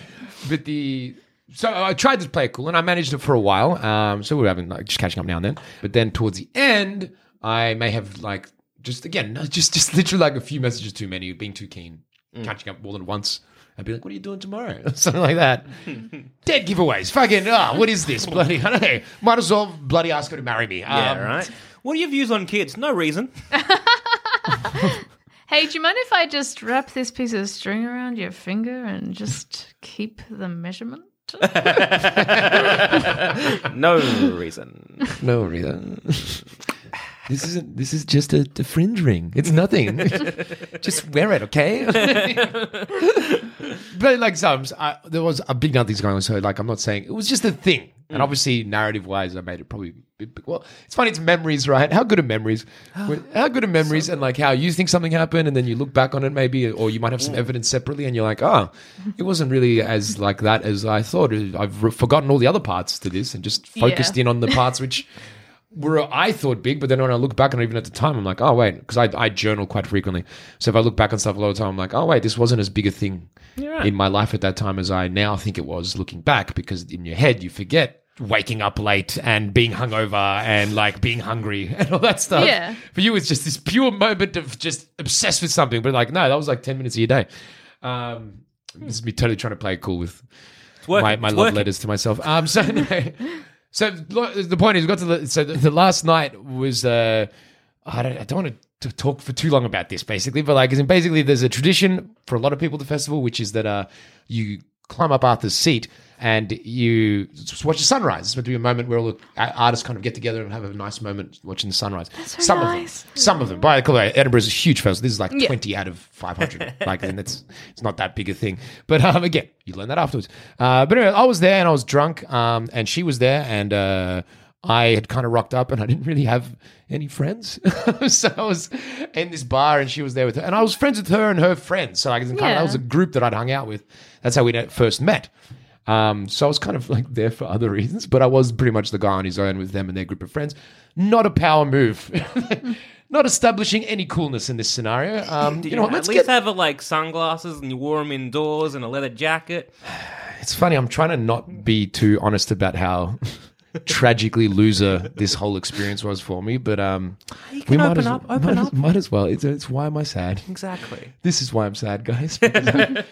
but the so I tried to play it cool, and I managed it for a while. Um, so we we're having like just catching up now and then. But then towards the end, I may have like just again just just literally like a few messages too many, being too keen, catching up more than once. I'd be like, "What are you doing tomorrow?" Something like that. Dead giveaways. Fucking. Ah, what is this? Bloody. I don't know. Might as well bloody ask her to marry me. Yeah, Um, right. What are your views on kids? No reason. hey, do you mind if I just wrap this piece of string around your finger and just keep the measurement? No reason. No, Rita. This isn't. This is just a, a fringe ring. It's nothing. just wear it, okay? but like some, I, there was a big nothing's going on. So like, I'm not saying it was just a thing. And mm. obviously, narrative wise, I made it probably. Well, it's funny. It's memories, right? How good are memories? How good are memories? And like how you think something happened, and then you look back on it, maybe, or you might have some evidence separately, and you're like, oh, it wasn't really as like that as I thought. I've re- forgotten all the other parts to this, and just focused Yeah. in on the parts which were I thought big, but then when I look back and even at the time, I'm like, oh wait, because I, I journal quite frequently. So if I look back on stuff a lot of time, I'm like, oh wait, this wasn't as big a thing in my life at that time as I now think it was looking back. Because in your head, you forget waking up late and being hungover and like being hungry and all that stuff. Yeah. For you, it's just this pure moment of just obsessed with something. But like, no, that was like ten minutes of your day. Um, this is me totally trying to play it cool with my, my It's love working. letters to myself. Um, so anyway, so the point is, we got to the so the, the last night was. Uh, I don't, I don't want to talk for too long about this, basically, but like, basically, there's a tradition for a lot of people at the festival, which is that uh, you climb up Arthur's seat and you watch the sunrise. It's meant to be a moment where all the artists kind of get together and have a nice moment watching the sunrise. some nice. of them, some of them. By the way, Edinburgh's a huge festival. This is like Yeah. 20 out of 500. like, and it's it's not that big a thing. But um, again, you learn that afterwards. Uh, but anyway, I was there and I was drunk, um, and she was there, and uh, I had kind of rocked up, and I didn't really have any friends. so I was in this bar, and she was there with her, and I was friends with her and her friends. So like, kind of, that was a group that I'd hung out with. That's how we first met. Um, so I was kind of like there for other reasons, but I was pretty much the guy on his own with them and their group of friends. Not a power move. Not establishing any coolness in this scenario. Um, you know, what, at let's least get. have a, like sunglasses and you wore them indoors and a leather jacket? It's funny. I'm trying to not be too honest about how tragically loser this whole experience was for me. But um, we might open as, up, open might, up. As, might as well. It's, it's why am I sad? Exactly. This is why I'm sad, guys.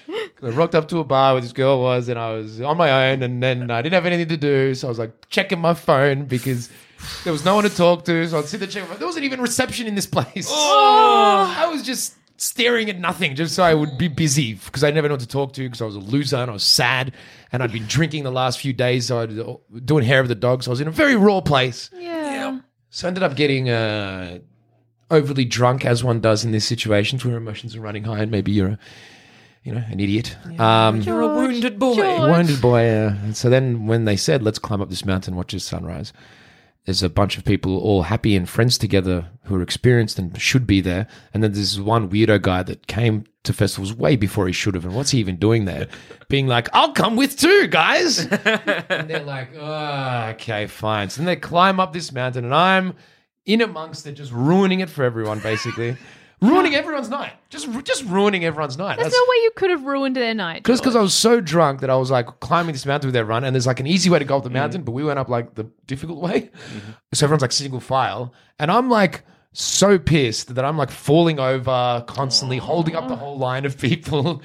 Because I rocked up to a bar where this girl was, and I was on my own, and then I didn't have anything to do, so I was like checking my phone because there was no one to talk to. So I'd sit there checking. There wasn't even reception in this place. Oh. I was just staring at nothing just so I would be busy because I never know what to talk to because I was a loser and I was sad and I'd been drinking the last few days. So I was doing hair of the dog. So I was in a very raw place. Yeah. So I ended up getting uh, overly drunk, as one does in these situations where emotions are running high, and maybe you're, a, you know, an idiot. Um, You're a wounded boy. George. wounded boy. Uh, and so then, when they said, "Let's climb up this mountain, watch the sunrise," there's a bunch of people all happy and friends together who are experienced and should be there. And then there's one weirdo guy that came to festivals way before he should have. And what's he even doing there? Being like, I'll come with too, guys. and they're like, oh, okay, fine. So then they climb up this mountain and I'm in amongst it, just ruining it for everyone, basically. ruining everyone's night. Just just ruining everyone's night. There's no way you could have ruined their night. Just because I was so drunk that I was like climbing this mountain with everyone, and there's like an easy way to go up the Mm. mountain, but we went up like the difficult way. Mm-hmm. So everyone's like single file, and I'm like so pissed that I'm like falling over constantly, holding up the whole line of people.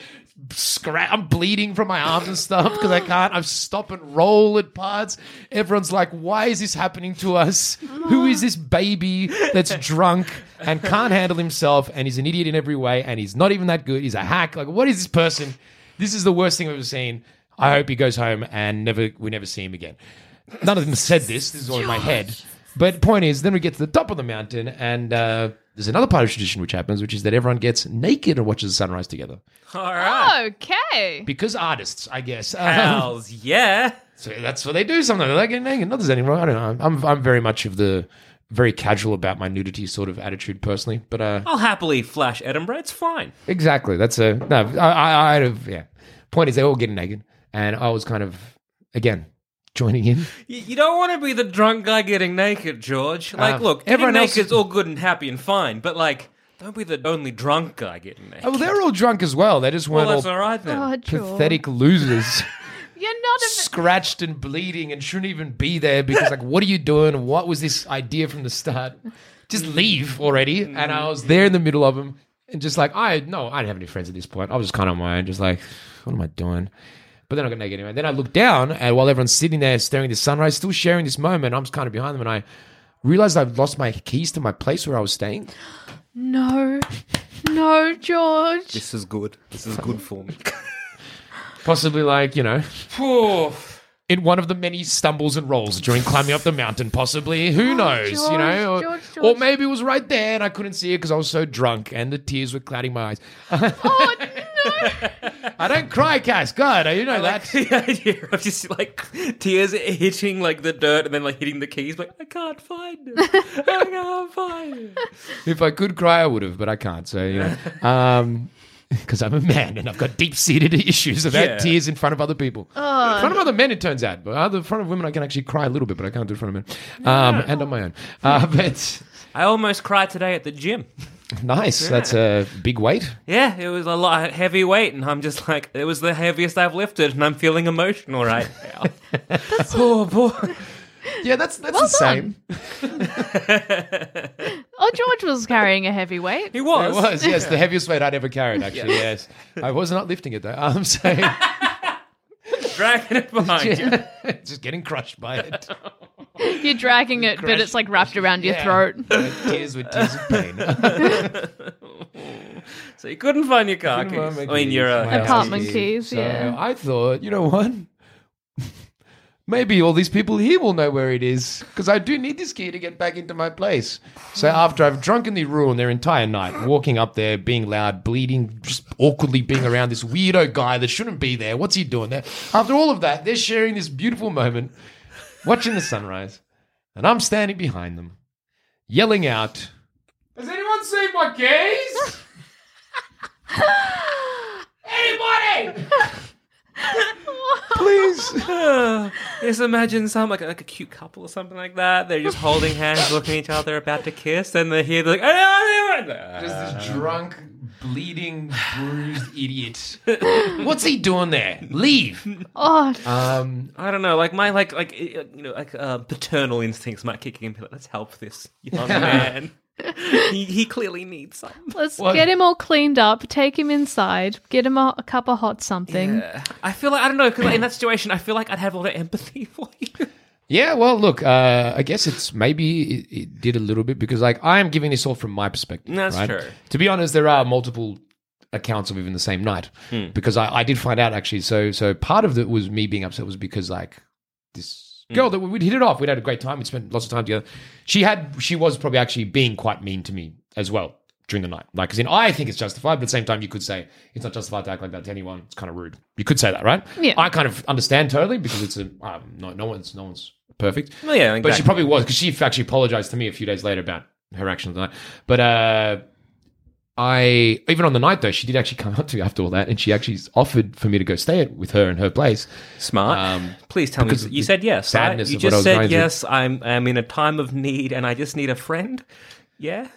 Scra- I'm bleeding from my arms and stuff because I can't. I stop and roll at parts. Everyone's like, "Why is this happening to us? Who is this baby that's drunk and can't handle himself and he's an idiot in every way and he's not even that good? He's a hack. Like, what is this person? This is the worst thing I've ever seen. I hope he goes home and never we never see him again." None of them said this. This is all in my head. But point is, then we get to the top of the mountain, and uh, there's another part of tradition which happens, which is that everyone gets naked and watches the sunrise together. All right. Okay. Because artists, I guess. Hells yeah. so that's what they do sometimes. They like getting naked. Not there's anything wrong. I don't know. I'm, I'm very much of the very casual about my nudity sort of attitude personally. But uh, I'll happily flash Edinburgh. It's fine. exactly. That's a no. I, I, I'd have yeah. Point is, they all getting naked, and I was kind of again joining in. You, you don't want to be the drunk guy getting naked, George. Like, Uh, look, everyone getting else naked's is- all good and happy and fine, but like, don't be the only drunk guy getting naked. Oh, well, they're all drunk as well. They just weren't that's all all right then. Oh, pathetic losers. You're not a. scratched and bleeding and shouldn't even be there because like what are you doing what was this idea from the start just mm. leave already and i was there in the middle of them and just like i no i didn't have any friends at this point i was just kind of on my own just like what am i doing but then i got naked anyway then i looked down and while everyone's sitting there staring at the sunrise still sharing this moment i'm just kind of behind them and i realized i've lost my keys to my place where i was staying No. No, George. This is good. This is good for me. possibly like you know in one of the many stumbles and rolls during climbing up the mountain, possibly. Who knows? you Oh, know, or, George, or maybe it was right there and I couldn't see it because I was so drunk and the tears were clouding my eyes. oh, no. I don't cry, Cass. God, you know that. the idea of just like tears hitting like the dirt and then like hitting the keys. Like I can't find it. I can't find it. if I could cry, I would have, but I can't. So you know, um, because I'm a man and I've got deep-seated issues about Yeah. tears in front of other people. in front of other men, it turns out, but other in front of women, I can actually cry a little bit, but I can't do it in front of men, um, and on my own. Uh, but I almost cried today at the gym. nice. That's a big weight. Yeah, it was a lot of heavy weight, and I'm just like, it was the heaviest I've lifted, and I'm feeling emotional right now. Oh boy. Yeah, that's that's the same. Oh, George was carrying a heavy weight. He It was. was, yes, the heaviest weight I'd ever carried, actually, yes. I was not lifting it, though. I'm saying, dragging it behind you. just getting crushed by it. You're dragging it, but it's like wrapped around your Yeah. throat. Tears with tears of pain. So you couldn't find your car Couldn't keys. I mean, your uh, keys, Apartment keys, So yeah. I thought, you know what? Maybe all these people here will know where it is because I do need this key to get back into my place. So after I've drunkenly ruined their entire night, walking up there, being loud, bleeding, just awkwardly being around this weirdo guy that shouldn't be there. What's he doing there? After all of that, they're sharing this beautiful moment, watching the sunrise, and I'm standing behind them, yelling out, "Has anyone seen my keys? Anybody?" Please. Just imagine some like, like a cute couple or something like that. They're just holding hands, looking at each other, about to kiss, and they hear like, Oh yeah. Just this drunk bleeding, bruised idiot. What's he doing there? Leave. Oh, Um, I don't know, like my like like uh, you know like uh, paternal instincts might kick in. Be like, let's help this young man. He he clearly needs some. let's What? get him all cleaned up, take him inside, get him a, a cup of hot something. Yeah. I feel like I don't know because in that situation, I feel like I'd have a lot of empathy for you. yeah, well, look, uh, I guess it's maybe it, it did a little bit because, like, I am giving this all from my perspective. That's right? true. To be honest, there are multiple accounts of even the same night Hmm. because I, I did find out actually. So, so part of it was me being upset was because like this. Girl that we'd hit it off, we'd had a great time, we'd spent lots of time together. She had, she was probably actually being quite mean to me as well during the night. Like, because in I think it's justified, but at the same time, you could say it's not justified to act like that to anyone. It's kind of rude. You could say that, right? Yeah. I kind of understand totally because it's a um, no, no one's no one's perfect. Well, yeah, but she probably was because she actually apologized to me a few days later about her actions. But uh, I even on the night though, she did actually come up to me after all that, and she actually offered for me to go stay at, with her in her place. Smart. Um, Please tell me you said yes. right? sadness You of what I just was said going through. yes. I'm I'm in a time of need and I just need a friend. Yeah.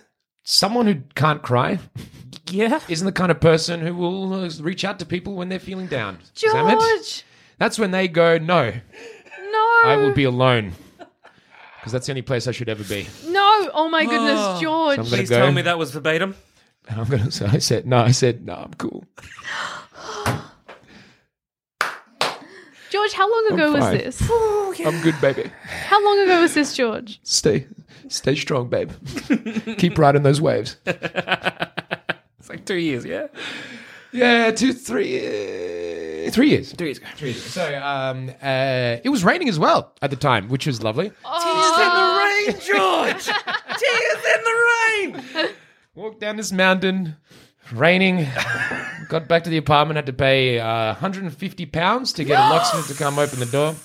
Someone who can't cry Yeah. isn't the kind of person who will uh, reach out to people when they're feeling down. Damn it. George, That's when they go, no, no, I will be alone. Because that's the only place I should ever be. no. Oh my goodness, George. So I'm Please go. tell me that was verbatim. And I'm gonna. So I said no. I said no. I'm cool. George, how long ago was fine. this? I'm good, baby. How long ago was this, George? Stay, stay strong, babe. Keep riding those waves. It's like two years. Yeah. Yeah, two, three, uh, three years. Two years ago. Three years. So, um, uh, it was raining as well at the time, which was lovely. Oh. Tears in the rain, George. Tears in the rain. Walked down this mountain, raining. Got back to the apartment, had to pay uh, 150 pounds to get a locksmith to come open the door.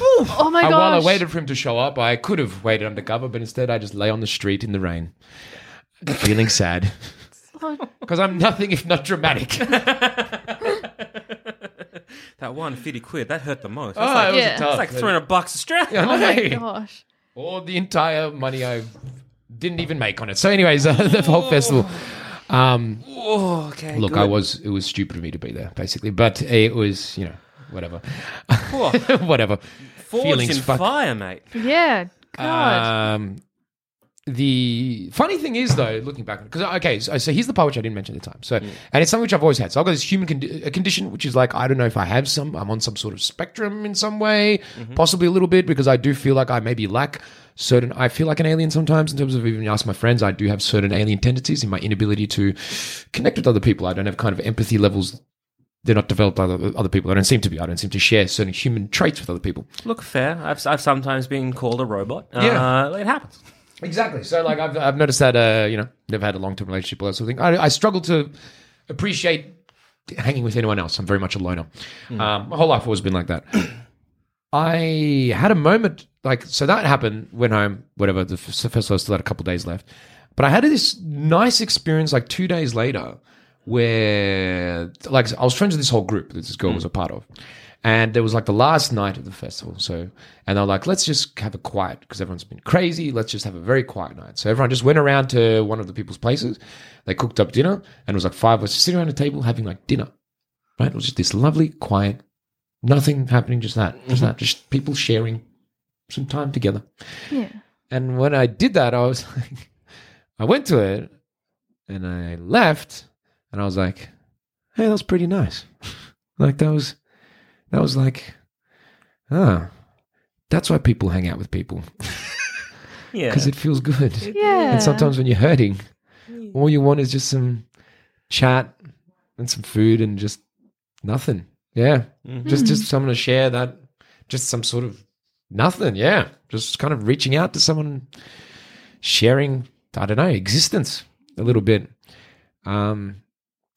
Oh my And gosh. while I waited for him to show up, I could have waited undercover, but instead I just lay on the street in the rain, feeling sad. Because I'm nothing if not dramatic. That one fifty quid that hurt the most. Oh, That's like, it was Yeah. tough. it's like three hundred bucks Australian. Oh my Gosh. Or the entire money I didn't even make on it. So, anyways, uh, the whole festival. Um, Oh, okay. look, I was it was stupid of me to be there, basically, but it was you know whatever, whatever. Forged Feelings in fuck. fire, mate. Yeah. God. Um, the funny thing is, though, looking back, because uh, okay, so, so here's the part which I didn't mention at the time. So, and it's something which I've always had. So I've got this human condi- uh, condition, which is like I don't know if I have some. I'm on some sort of spectrum in some way, mm-hmm. possibly a little bit, because I do feel like I maybe lack certain. I feel like an alien sometimes in terms of even ask my friends. I do have certain alien tendencies in my inability to connect with other people. I don't have kind of empathy levels. They're not developed by other, other people. I don't seem to be. I don't seem to share certain human traits with other people. Look, fair. I've, I've sometimes been called a robot. Yeah. Uh, it happens. Exactly. So, like, I've, I've noticed that, uh, you know, never had a long term relationship or that sort of thing. I, I struggle to appreciate hanging with anyone else. I'm very much a loner. Um, my whole life has always been like that. I had a moment, like, so that happened, went home, whatever, the f- festival still had a couple days left. But I had this nice experience, like, two days later, where, like, I was friends with this whole group that this girl was a part of. And it was like the last night of the festival. So, and they're like, let's just have a quiet because everyone's been crazy. Let's just have a very quiet night. So everyone just went around to one of the people's places. They cooked up dinner and it was like five of us sitting around a table having like dinner. Right? It was just this lovely, quiet, nothing happening, just that, just that, mm-hmm. just people sharing some time together. Yeah. And when I did that, I was like, I went to it and I left and I was like, hey, that was pretty nice. like, that was, that was like, ah, that's why people hang out with people Yeah. because it feels good. Yeah. And sometimes when you're hurting, all you want is just some chat and some food and just nothing. Yeah. Just just someone to share that just some sort of nothing. Yeah. Just kind of reaching out to someone sharing, I don't know, existence a little bit. Um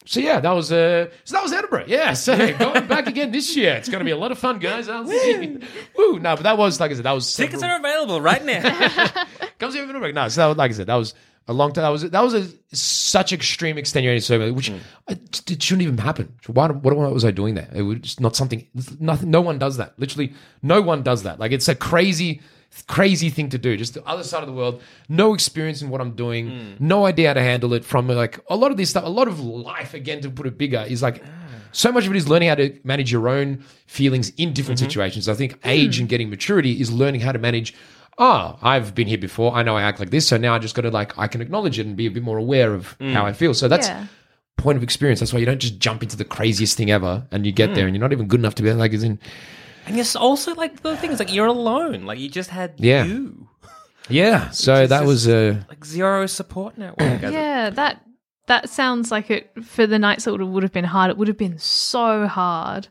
so yeah, that was uh so that was Edinburgh. Yeah. So going back again this year. It's gonna be a lot of fun, guys. I'll see. Woo. No, but that was like I said, that was Tickets several- are available right now. Comes here from Edinburgh. No, so that was, like I said, that was a long time. That was that was a such extreme extenuating circumstance, which I, it shouldn't even happen. Why? What, what was I doing there? It was just not something. Nothing. No one does that. Literally, no one does that. Like it's a crazy, crazy thing to do. Just the other side of the world. No experience in what I'm doing. No idea how to handle it. From like a lot of this stuff. A lot of life. Again, to put it bigger, is like. So much of it is learning how to manage your own feelings in different mm-hmm. situations. I think mm. age and getting maturity is learning how to manage oh, I've been here before. I know I act like this. So now I just got to like, I can acknowledge it and be a bit more aware of mm. how I feel. So that's Yeah. point of experience. That's why you don't just jump into the craziest thing ever and you get mm. there and you're not even good enough to be like, as in, And it's also like the thing is like you're alone. Like you just had Yeah. you. yeah. So It's that was, a like zero support network. Yeah, that that sounds like it for the nights that would have, would have been hard. It would have been so hard.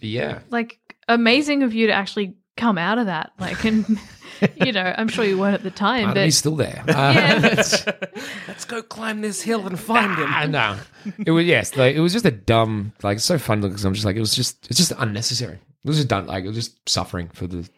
yeah. Like amazing of you to actually come out of that. Like, and you know, I'm sure you weren't at the time, Part but me's still there. Uh, yeah, Let's go climb this hill and find him. Ah, no. It was yes, like it was just a dumb, like it's so fun because I'm just like it was just it's just unnecessary. It was just done like it was just suffering for the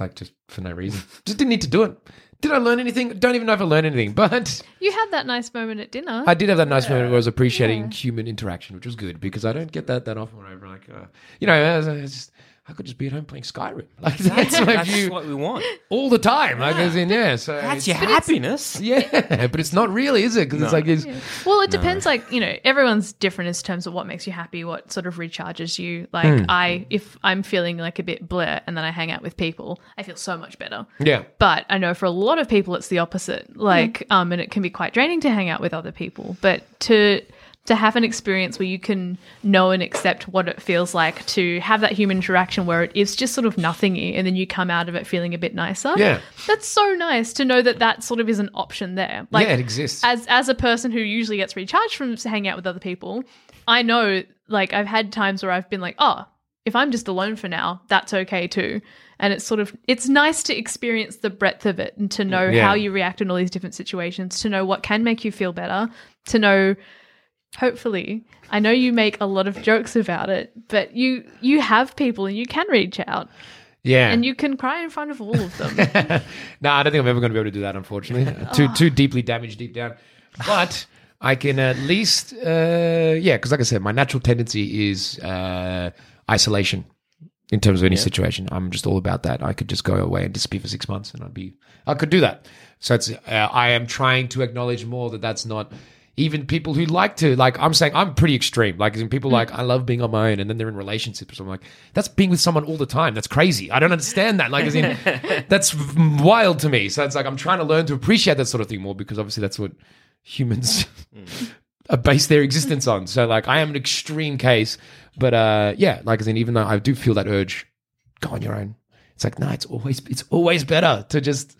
like just for no reason. Just didn't need to do it. Did I learn anything? Don't even know if I learned anything, but you had that nice moment at dinner. I did have that nice moment where I was appreciating human interaction, which was good because I don't get that that often. When I'm like, uh, you know, I, I just I could just be at home playing Skyrim. Like that's my That's view what we want. all the time. Like as in yeah, so That's it's- your happiness. yeah, but it's not really, is it? Because it's like it's, Well, it depends. Like you know, everyone's different in terms of what makes you happy, what sort of recharges you. Like Hmm. I, if I'm feeling like a bit blur, and then I hang out with people, I feel so much better. yeah. But I know for a lot of people, it's the opposite. Like, um, and it can be quite draining to hang out with other people. But to to have an experience where you can know and accept what it feels like to have that human interaction where it is just sort of nothingy, and then you come out of it feeling a bit nicer. Yeah. that's so nice to know that that sort of is an option there. Like, yeah, it exists. as as a person who usually gets recharged from hanging out with other people, I know like I've had times where I've been like, oh, if I'm just alone for now, that's okay too. And it's sort of it's nice to experience the breadth of it and to know Yeah. how you react in all these different situations, to know what can make you feel better, to know hopefully I know you make a lot of jokes about it, but you you have people and you can reach out yeah, and you can cry in front of all of them. no, I don't think I'm ever going to be able to do that. Unfortunately, too too deeply damaged deep down. But I can at least, uh, yeah, because like I said, my natural tendency is uh, isolation in terms of any situation. I'm just all about that. I could just go away and disappear for six months, and I'd be, I could do that. So it's, uh, I am trying to acknowledge more that that's not. Even people who like to, like, I'm saying I'm pretty extreme. Like, as in people like, I love being on my own, and then they're in relationships. I'm like, that's being with someone all the time. That's crazy. I don't understand that. Like, as in, that's wild to me. So it's like I'm trying to learn to appreciate that sort of thing more because obviously that's what humans uh, base their existence on. So like I am an extreme case, but uh yeah, like as in even though I do feel that urge, go on your own. It's like no, it's always it's always better to just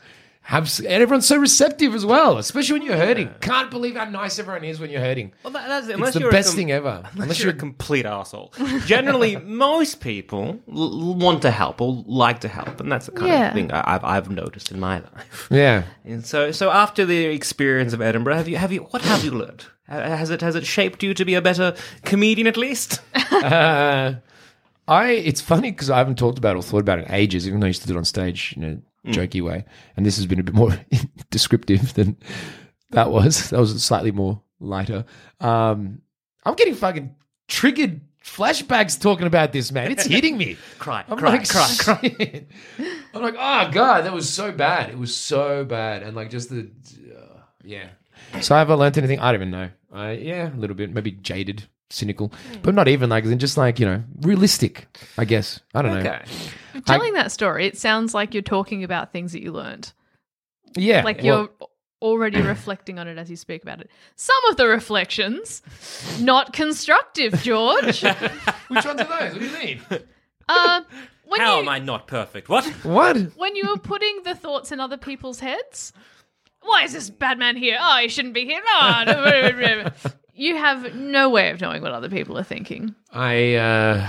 have s- and everyone's so receptive as well, especially when you're hurting. Can't believe how nice everyone is when you're hurting. Well, that, that's it. It's the you're best com- thing ever. Unless you're a complete asshole. Generally, most people l- l- want to help or like to help, and that's the kind Yeah. of thing I- I've I've noticed in my life. yeah. And so, so after the experience of Edinburgh, have you have you what have you learned? Has it has it shaped you to be a better comedian at least? Uh, I it's funny because I haven't talked about it or thought about it in ages, even though I used to do it on stage in a jokey way. And this has been a bit more descriptive than that was. That was slightly more lighter. Um, I'm getting fucking triggered flashbacks talking about this, man. It's hitting me. Cry, I'm cry, like, cry, cry. I'm like, oh god, that was so bad. It was so bad, and like just the, uh, yeah. So have I learned anything? I don't even know. I yeah, a little bit, maybe jaded, cynical, but not even like, just like you know, realistic. I guess I don't know. Okay. Telling that story, it sounds like you're talking about things that you learned. Yeah, like well, you're already reflecting on it as you speak about it. Some of the reflections, not constructive, George. which ones are those? What do you mean? Uh, when How you, am I not perfect? What? what? When you were putting the thoughts in other people's heads, why is this bad man here? Oh, he shouldn't be here. Oh, no, no, no, no. You have no way of knowing what other people are thinking. I uh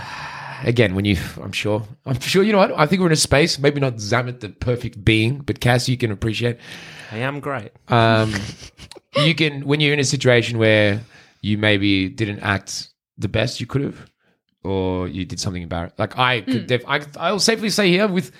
again when you I'm sure I'm sure you know what I think we're in a space maybe not Zammit the perfect being but Cass you can appreciate I am great. um you can when you're in a situation where you maybe didn't act the best you could have or you did something embarrassing like I could def- I I'll safely say here with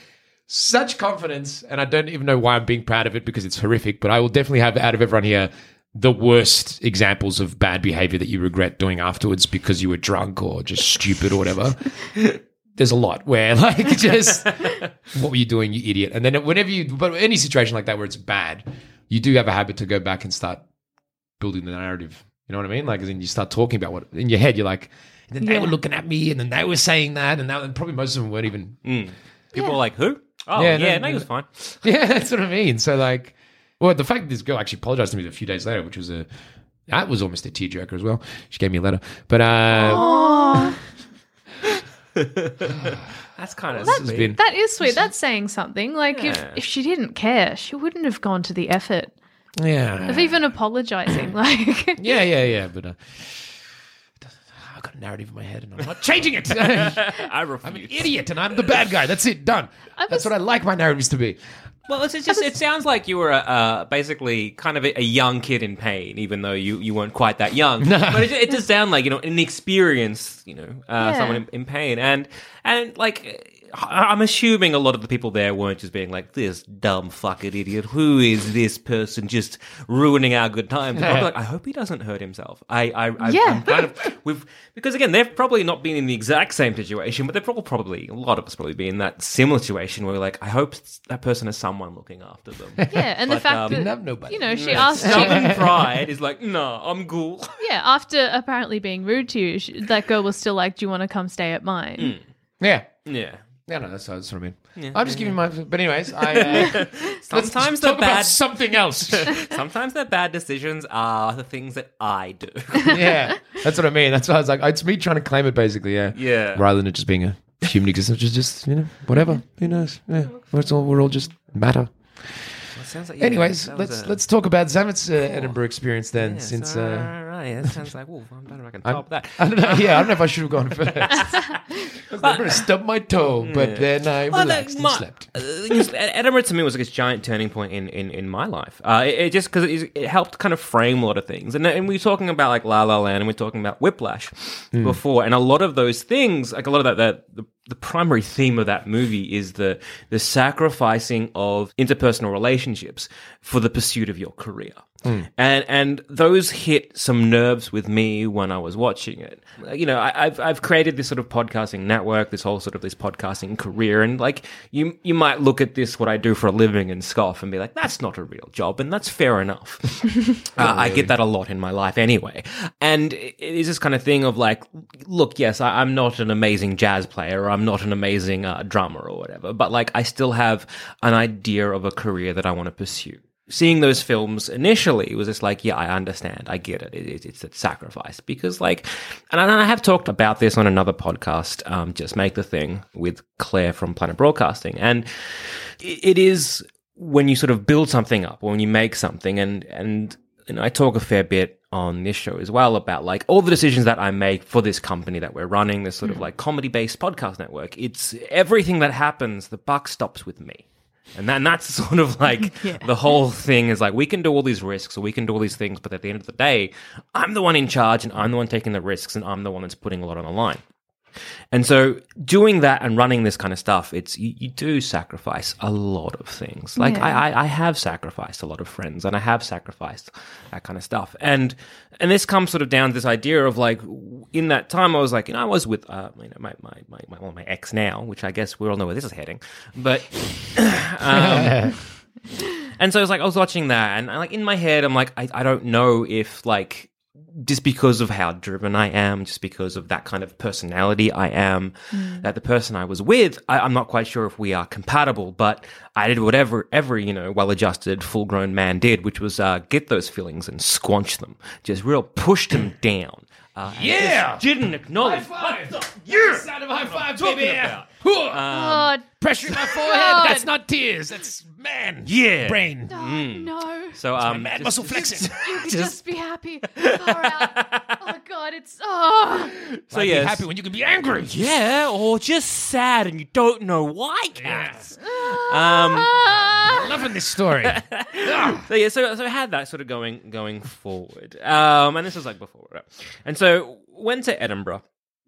such confidence, and I don't even know why I'm being proud of it because it's horrific. But I will definitely have out of everyone here the worst examples of bad behavior that you regret doing afterwards because you were drunk or just stupid or whatever. There's a lot where like just what were you doing, you idiot? And then whenever you, but any situation like that where it's bad, you do have a habit to go back and start building the narrative. You know what I mean? Like, as in you start talking about what in your head. You're like, and then they Yeah. were looking at me, and then they were saying that, and, that, and probably most of them weren't even. Mm. People are like, who? Oh, Yeah, yeah, no, no, he was fine. Yeah, that's what I mean. So like, well, the fact that this girl actually apologized to me a few days later, which was a that was almost a tearjerker as well. She gave me a letter, but uh, That's kind of it's sweet. been That is sweet. That's saying something. Like Yeah. if, if she didn't care, she wouldn't have gone to the effort yeah, of even apologizing. Like yeah, yeah, yeah. But uh, I've got a narrative in my head, and I'm not changing it. I I'm an idiot, and I'm the bad guy. That's it. Done. That's what I like my narratives to be. Well, it's, just it sounds like you were uh, basically kind of a, a young kid in pain, even though you, you weren't quite that young. But it, it does sound like you know an inexperienced, you know, uh, Yeah. someone in, in pain, and and like. I- I'm assuming a lot of the people there weren't just being like, this dumb fucking idiot. Who is this person just ruining our good times? They're probably like, I hope he doesn't hurt himself. I, I, I Yeah. I'm kind of, we've, because again, they've probably not been in the exact same situation, but they've probably, probably, a lot of us probably been in that similar situation where we're like, I hope that person has someone looking after them. yeah, and the fact um, that Didn't have nobody. you know she asked. Stubborn pride is like, no, I'm cool. yeah, after apparently being rude to you, she, that girl was still like, "Do you want to come stay at mine?" Yeah. Yeah. Yeah, no, that's, that's what I mean. I'm just giving my. But anyways, I. Uh, Sometimes talk the about something else. sometimes the bad decisions are the things that I do. yeah, that's what I mean. That's why I was like, it's me trying to claim it, basically. Yeah, Yeah. Rather than it just being a human existence, is just you know whatever. Who knows? Yeah, it's all we're all just matter. Sounds like, yeah, Anyways, that was let's a- let's talk about Zammit's uh, Edinburgh experience then, Yeah, since. so, Uh, right, that sounds like, oh, I don't know if I can I'm- top that. I don't know. Yeah, I don't know if I should have gone first. I'm going to stub my toe, but then I Well, relaxed that- and my- slept. uh, the thing Edinburgh to me was like this giant turning point in, in, in my life. Uh, it, it just because it, it helped kind of frame a lot of things, and, and we were talking about like La La Land, and we are talking about Whiplash before, and a lot of those things, like a lot of that, that the, the primary theme of that movie is the the sacrificing of interpersonal relationships for the pursuit of your career. And and those hit some nerves with me when I was watching it. You know, I, I've I've created this sort of podcasting network, this whole sort of this podcasting career, and like you you might look at this what I do for a living and scoff and be like, that's not a real job, and that's fair enough. uh, I get that a lot in my life anyway, and it is this kind of thing of like, look, yes, I, I'm not an amazing jazz player, or I'm not an amazing uh, drummer or whatever, but like I still have an idea of a career that I want to pursue seeing those films initially was just like, yeah, I understand, I get it. it, it it's a sacrifice because, like, and I, and I have talked about this on another podcast, um, just make the thing with Claire from Planet Broadcasting, and it, it is when you sort of build something up, when you make something, and and you know, I talk a fair bit on this show as well about like all the decisions that I make for this company that we're running, this sort of like comedy based podcast network. It's everything that happens, the buck stops with me. And, that, and that's sort of like the whole thing is like we can do all these risks or we can do all these things, but at the end of the day, I'm the one in charge and I'm the one taking the risks and I'm the one that's putting a lot on the line. And so doing that and running this kind of stuff, it's you, you do sacrifice a lot of things. Like Yeah. I, I, I have sacrificed a lot of friends and I have sacrificed that kind of stuff. And and this comes sort of down to this idea of like in that time I was like, you know, I was with uh, you know, my, my, my, my, well, my ex now, which I guess we all know where this is heading. But um, and so it's like I was watching that, and like in my head, I'm like, I, I don't know if like just because of how driven I am, just because of that kind of personality I am, that the person I was with, I, I'm not quite sure if we are compatible. But I did whatever every you know well-adjusted, full-grown man did, which was uh, get those feelings and squanch them, just real pushed them down. Uh, Yeah! didn't acknowledge. Yeah! Sound of high five, baby! about. Oh, Pressure in my forehead. God. That's not tears. That's man. Yeah. Brain. no. So um, Mad just- muscle flexing. You could just, be happy. Far out. Oh God, it's oh. so Be yes. happy when you can be angry. Yeah, or just sad and you don't know why, cats. Um, Ah. Loving this story. so yeah, so so I had that sort of going going forward, um, and this was like before, right? and so went to Edinburgh.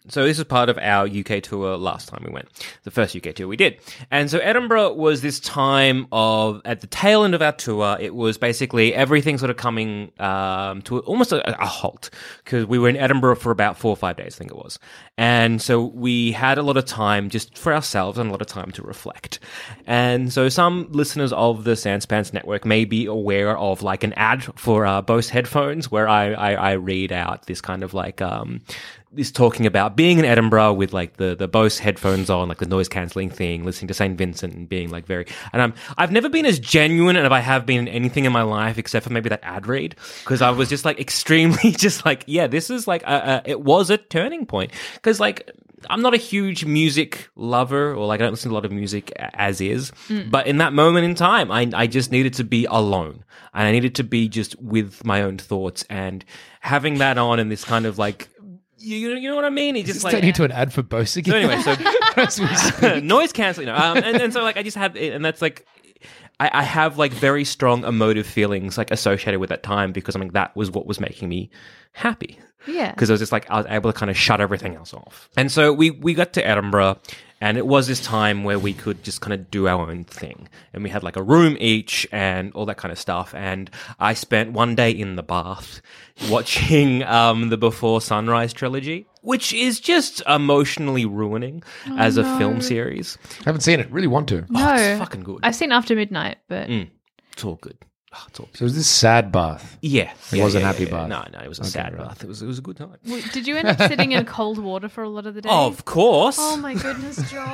So this is part of our UK tour last time we went, the first UK tour we did. And so Edinburgh was this time of, at the tail end of our tour, it was basically everything sort of coming um, to almost a, a halt because we were in Edinburgh for about four or five days, I think it was. And so we had a lot of time just for ourselves and a lot of time to reflect. And so some listeners of the Sanspants Network may be aware of like an ad for uh, Bose headphones where I, I, I read out this kind of like, um, is talking about being in Edinburgh with like the the Bose headphones on, like the noise cancelling thing, listening to Saint Vincent and being like very. And I'm I've never been as genuine and if I have been in anything in my life except for maybe that ad read because I was just like extremely just like yeah, this is like a, a, it was a turning point because like. I'm not a huge music lover, or like I don't listen to a lot of music as is. Mm. But in that moment in time, I I just needed to be alone, and I needed to be just with my own thoughts, and having that on and this kind of like you, you know what I mean? It just like turning into an ad for Bose again. so anyway, so As we speak. noise canceling. No, um, and, and so like I just had, and that's like. I, I have like very strong emotive feelings like associated with that time because I mean that was what was making me happy Yeah. because I was just like I was able to kind of shut everything else off. And so we we got to Edinburgh, and it was this time where we could just kind of do our own thing, and we had like a room each and all that kind of stuff. And I spent one day in the bath watching um, the Before Sunrise trilogy, which is just emotionally ruining as a film series. I haven't seen it. Really want to. no. it's fucking good. I've seen After Midnight, but It's all good. Oh, it's all. So it was this sad bath. Yeah, It yeah, wasn't yeah, happy yeah, bath. No, no, it was a Okay, sad right. bath. It was it was a good time. w- did you end up sitting in cold water for a lot of the day? Of course. Oh my goodness, Joel.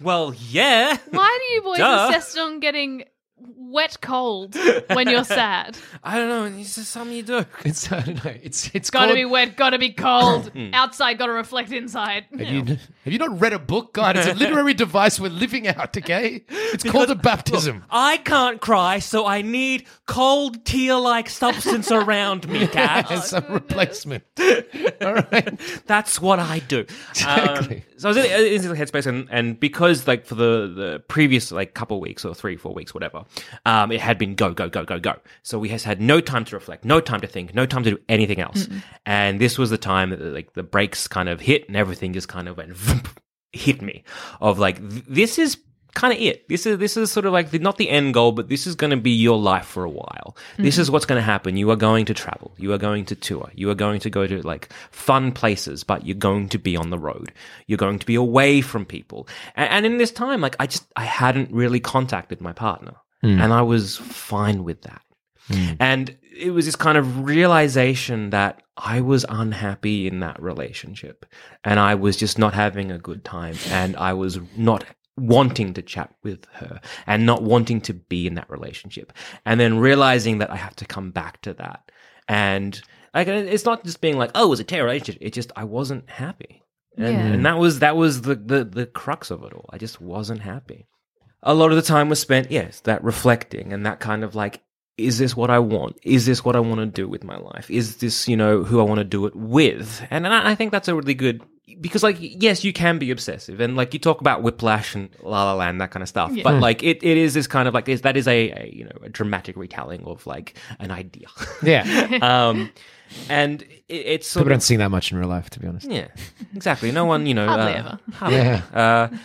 Well, yeah. Why do you boys Duh. insist on getting wet cold when you're sad? I don't know. It's just something you do. It's I don't know. It's it's Gotta called- be wet, gotta be cold. Hmm. Outside, gotta reflect inside. Have you, have you not read a book, God? It's a literary device we're living out, okay? It's called a baptism. I can't cry, so I need cold tear-like substance around me, cat. As some replacement. All right. That's what I do. Exactly. Um, so I was in, in the headspace, and, and because like for the, the previous like couple weeks or three, four weeks, whatever, um, it had been go, go, go, go, go. So we has had no time to reflect, no time to think, no time to do anything else. And this was the time that like the brakes kind of hit, and everything just kind of went hit me of like this is kind of it. This is this is sort of like the, not the end goal, but this is going to be your life for a while. This is what's going to happen. You are going to travel. You are going to tour. You are going to go to like fun places, but you're going to be on the road. You're going to be away from people. And, and in this time, like I just I hadn't really contacted my partner, Hmm. and I was fine with that. Hmm. And it was this kind of realization that I was unhappy in that relationship and I was just not having a good time and I was not wanting to chat with her and not wanting to be in that relationship. And then realizing that I have to come back to that. And like it's not just being like, oh, it was a terrible relationship. It's just I wasn't happy. And, Yeah. and that was that was the, the the crux of it all. I just wasn't happy a lot of the time was spent, yes, that reflecting and that kind of like, is this what I want? Is this what I want to do with my life? Is this, you know, who I want to do it with? And I I think that's a really good, because like, yes, you can be obsessive and like you talk about whiplash and la la land, that kind of stuff. But like, it, it is this kind of like, is that is a, a, you know, a dramatic retelling of like an idea. Yeah. um, and it, it's sort People of, don't sing that much in real life, to be honest. yeah, exactly. No one, you know, Hardly uh, ever. hardly Yeah. uh,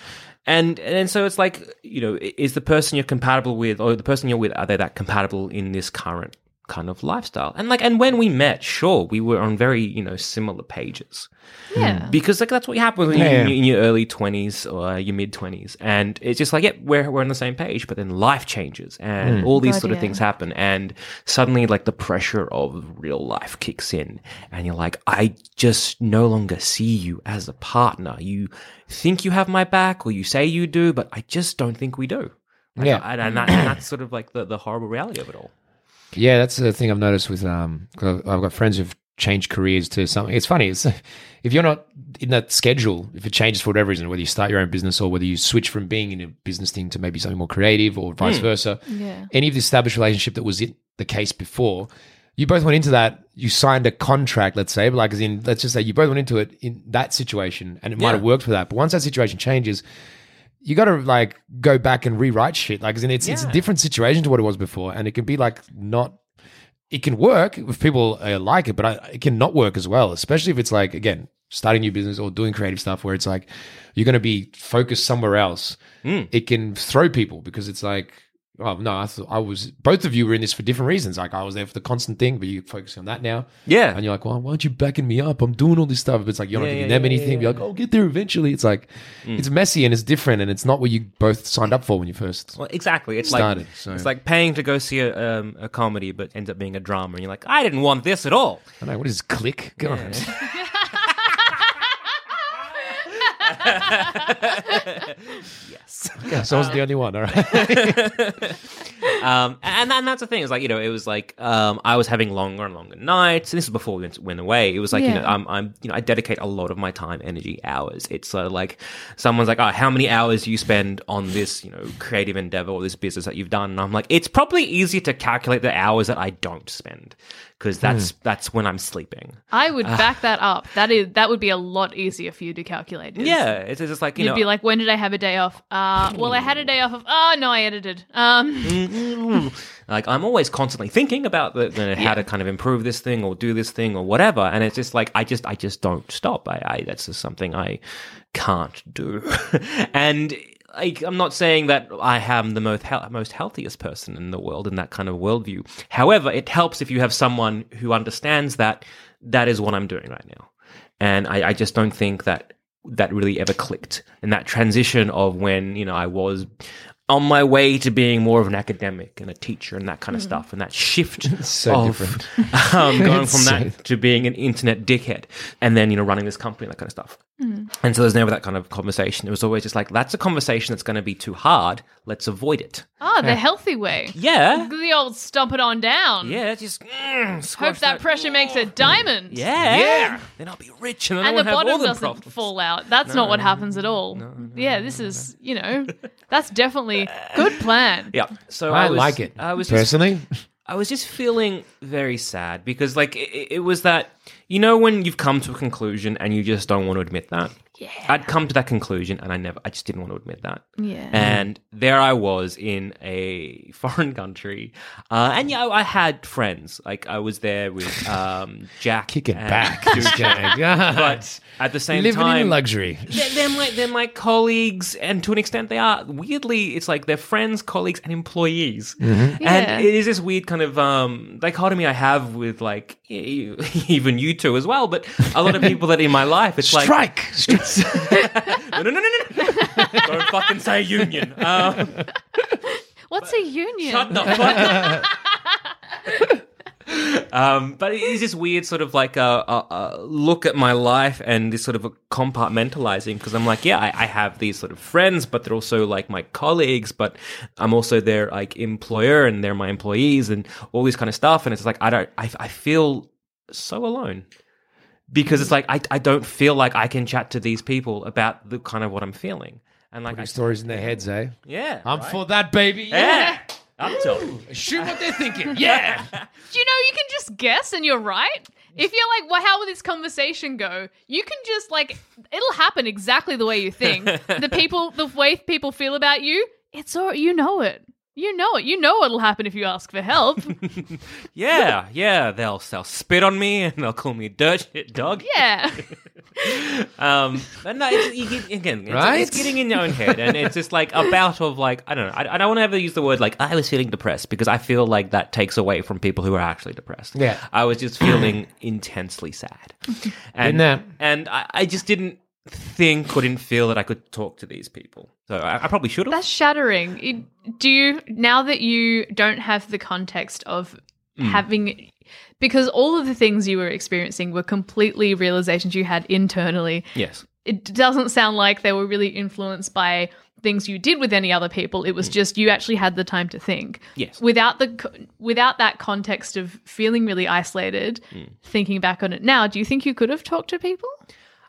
and and so it's like you know, is the person you're compatible with, or the person you're with, are they that compatible in this current kind of lifestyle? And like, and when we met, sure, we were on very you know similar pages Yeah. Hmm. because like that's what happens when Yeah, you're yeah. in, in your early twenties or your mid twenties, and it's just like, yeah, we're we're on the same page, but then life changes and hmm. all these God, sort of yeah. things happen, and suddenly like the pressure of real life kicks in, and you're like, I just no longer see you as a partner. You think you have my back, or you say you do, but I just don't think we do. Like, Yeah. and, and, that, and that's sort of like the, the horrible reality of it all. Yeah, that's the thing I've noticed with um. 'cause I've got friends who've changed careers to something. It's funny. It's if you're not in that schedule, if it changes for whatever reason, whether you start your own business or whether you switch from being in a business thing to maybe something more creative or vice versa. Yeah. Any of the established relationship that was in the case before, you both went into that. You signed a contract, let's say, but like as in, let's just say you both went into it in that situation, and it might have worked for that. But once that situation changes, you got to like go back and rewrite shit. Like, in, it's it's a different situation to what it was before, and it can be like not it can work if people uh, like it, but I, it can not work as well, especially if it's like again starting a new business or doing creative stuff where it's like you're going to be focused somewhere else. Mm. It can throw people because it's like, oh no, I thought I was. Both of you were in this for different reasons. Like I was there for the constant thing, but you're focusing on that now. Yeah. and you're like, well, why aren't you backing me up? I'm doing all this stuff. But it's like you're not Yeah, giving yeah, them yeah, anything. yeah, You're like, oh, get there eventually. It's like it's messy and it's different and it's not what you both signed up for when you first. Well, exactly. It's Started, like so- it's like paying to go see a, um, a comedy, but ends up being a drama, and you're like, I didn't want this at all. I don't know what is this, click? Go on. Yes. Yeah, so I was the only one. All right. um, and and that's the thing is like you know it was like um, I was having longer and longer nights, and this is before we went, went away. It was like you know I'm, I'm you know I dedicate a lot of my time, energy, hours. It's sort of like someone's like, oh, how many hours do you spend on this you know creative endeavor or this business that you've done? And I'm like, it's probably easier to calculate the hours that I don't spend because that's that's when I'm sleeping. I would back that up. That is that would be a lot easier for you to calculate. is- Yeah, it's, it's just like you You'd know be like, when did I have a day off? Uh, well, I had a day off of. Oh no, I edited. Um, like I'm always constantly thinking about the, the how to kind of improve this thing or do this thing or whatever, and it's just like I just I just don't stop. I, I that's just something I can't do, and. Like, I'm not saying that I am the most hea- most healthiest person in the world in that kind of worldview. However, it helps if you have someone who understands that that is what I'm doing right now, and I, I just don't think that that really ever clicked. And that transition of when you know I was on my way to being more of an academic and a teacher and that kind of stuff, and that shift so of different. um, going from It's that to being an internet dickhead, and then you know running this company and that kind of stuff. And so there's never that kind of conversation. It was always just like that's a conversation that's going to be too hard. Let's avoid it. ah, the healthy way. Yeah, The old stomp it on down. yeah. Just mm, Hope that pressure makes a diamond. Yeah, yeah. Then I'll be rich and, And the won't all bottom the doesn't problems. fall out. That's not what happens at all. yeah, this is, you know, that's definitely good plan. Yeah. So I, I, was, like it I was just personally. I was just feeling very sad because, like, it, it was that you know when you've come to a conclusion and you just don't want to admit that. Yeah. I'd come to that conclusion and I never, I just didn't want to admit that. Yeah. And there I was in a foreign country, uh, and yeah, I had friends. Like I was there with um, Jack, Kick it and back. Duja. But at the same Living time, in luxury. they're, they're my they're my colleagues, and to an extent, they are weirdly. It's like they're friends, colleagues, and employees. Mm-hmm. Yeah. And it is this weird kind of um, dichotomy I have with like e- even you two as well, but a lot of people that in my life, it's like Strike. No, no, no, no, no. don't fucking say union. Um, What's a union? Shut the fuck up. um, but it is this weird sort of like a, a, a look at my life and this sort of a compartmentalizing because I'm like, yeah, I, I have these sort of friends, but they're also like my colleagues, but I'm also their like employer and they're my employees and all this kind of stuff. And it's like, I don't, I, I feel so alone because it's like, I, I don't feel like I can chat to these people about the kind of what I'm feeling. And like, I, Stories in their heads, eh? yeah, I'm for that, baby. yeah, up to Shoot what they're thinking. Yeah. Do you know you can just guess and you're right? If you're like, well, how will this conversation go? You can just like, it'll happen exactly the way you think. the people, the way people feel about you, it's all, you know it. You know it. You know what'll happen if you ask for help. Yeah, yeah, they'll they'll spit on me and they'll call me a dirt shit dog. yeah. Um, but no, it's, you get, again, it's, Right? it's getting in your own head, and it's just like a bout of like I don't know. I, I don't want to ever use the word like I was feeling depressed because I feel like that takes away from people who are actually depressed. Yeah. I was just feeling intensely sad, and that. and I, I just didn't think or didn't feel that I could talk to these people. So I, I probably should have. That's shattering. It- Do you, now that you don't have the context of mm. having, because all of the things you were experiencing were completely realizations you had internally. Yes. It doesn't sound like they were really influenced by things you did with any other people. It was mm. just you actually had the time to think. Yes. Without the without that context of feeling really isolated, mm. thinking back on it now, do you think you could have talked to people?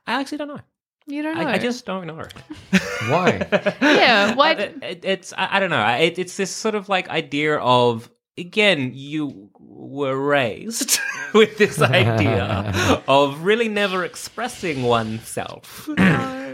I actually don't know. You don't know. I, I just don't know. Why? yeah. Why? it, it- it's I, I don't know. It, it's this sort of like idea of again you were raised with this idea of really never expressing oneself.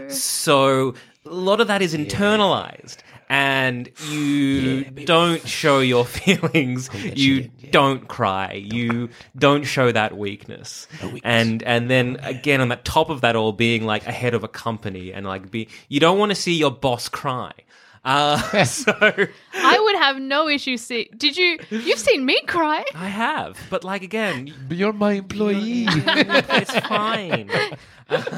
So a lot of that is internalized and you don't show your feelings. You don't cry. You don't show that weakness. And and then again on the top of that all being like a head of a company and like be you don't want to see your boss cry. Uh, so I would have no issue see Did you you've seen me cry? I have, but like again, But you're my employee. it's fine.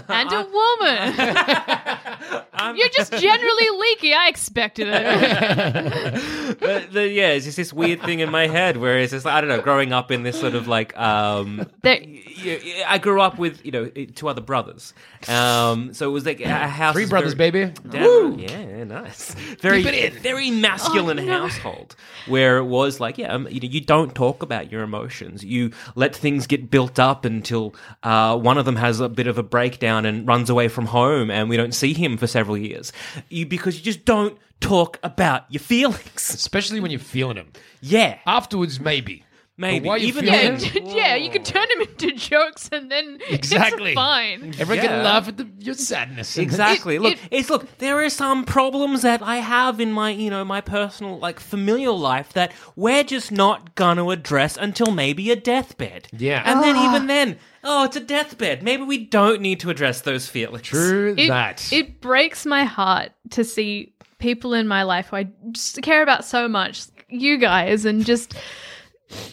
And a woman. You're just generally leaky. I expected it. but the, yeah, it's just this weird thing in my head where it's just like, I don't know, growing up in this sort of like um, There- y- y- I grew up with you know two other brothers, um, so it was like a house. Three brothers, very- baby. Damn, yeah, nice. Very, very masculine household where it was like, yeah, um, you know, you don't talk about your emotions. You let things get built up until uh, one of them has a bit of a breakdown and runs away from home, and we don't see him for several years. You because you just don't talk about your feelings. Especially when you're feeling them. Yeah, Afterwards, maybe. Maybe But while you're even feeling then. yeah, yeah, you can turn them into jokes and then Exactly. it's fine. Everyone Yeah. can laugh at the, your sadness. Exactly. It- look, it- it's look. There are some problems that I have in my, you know, my personal, like, familial life that we're just not gonna address until maybe a deathbed. Yeah. and then ah. even then, oh, it's a deathbed. Maybe we don't need to address those feelings. True It, that. it breaks my heart to see people in my life who I just care about so much, you guys, and just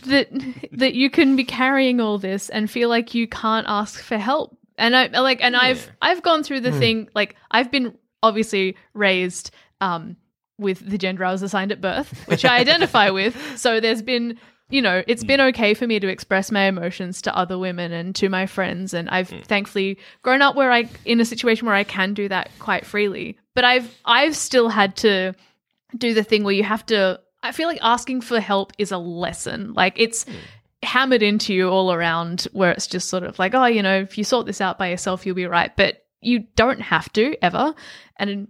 that that you can be carrying all this and feel like you can't ask for help. And I like, and I've I've gone through the hmm. thing like I've been obviously raised um, with the gender I was assigned at birth, which I identify with. So there's been you know, it's been hmm. okay for me to express my emotions to other women and to my friends and I've hmm. thankfully grown up where I in a situation where I can do that quite freely. But I've I've still had to do the thing where you have to I feel like asking for help is a lesson. Like it's hammered into you all around where it's just sort of like, oh, you know, if you sort this out by yourself, you'll be right. But you don't have to ever. And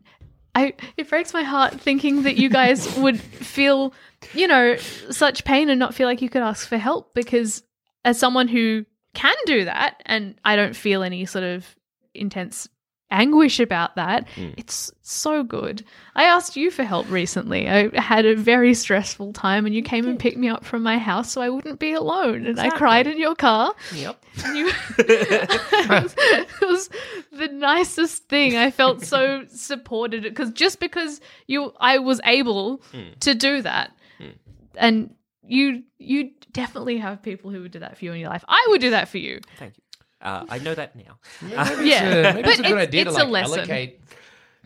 I it breaks my heart thinking that you guys would feel, you know, such pain and not feel like you could ask for help because as someone who can do that and I don't feel any sort of intense anguish about that, mm. it's so good. I asked you for help recently. I had a very stressful time and you came and picked me up from my house so I wouldn't be alone. And I cried in your car. Yep. You it, was, it was the nicest thing. I felt so supported because just because you I was able mm. to do that. Mm. And you you definitely have people who would do that for you in your life. I would do that for you. Thank you. Uh, I know that now. Yeah. maybe But it's a good it's- idea to it's a like allocate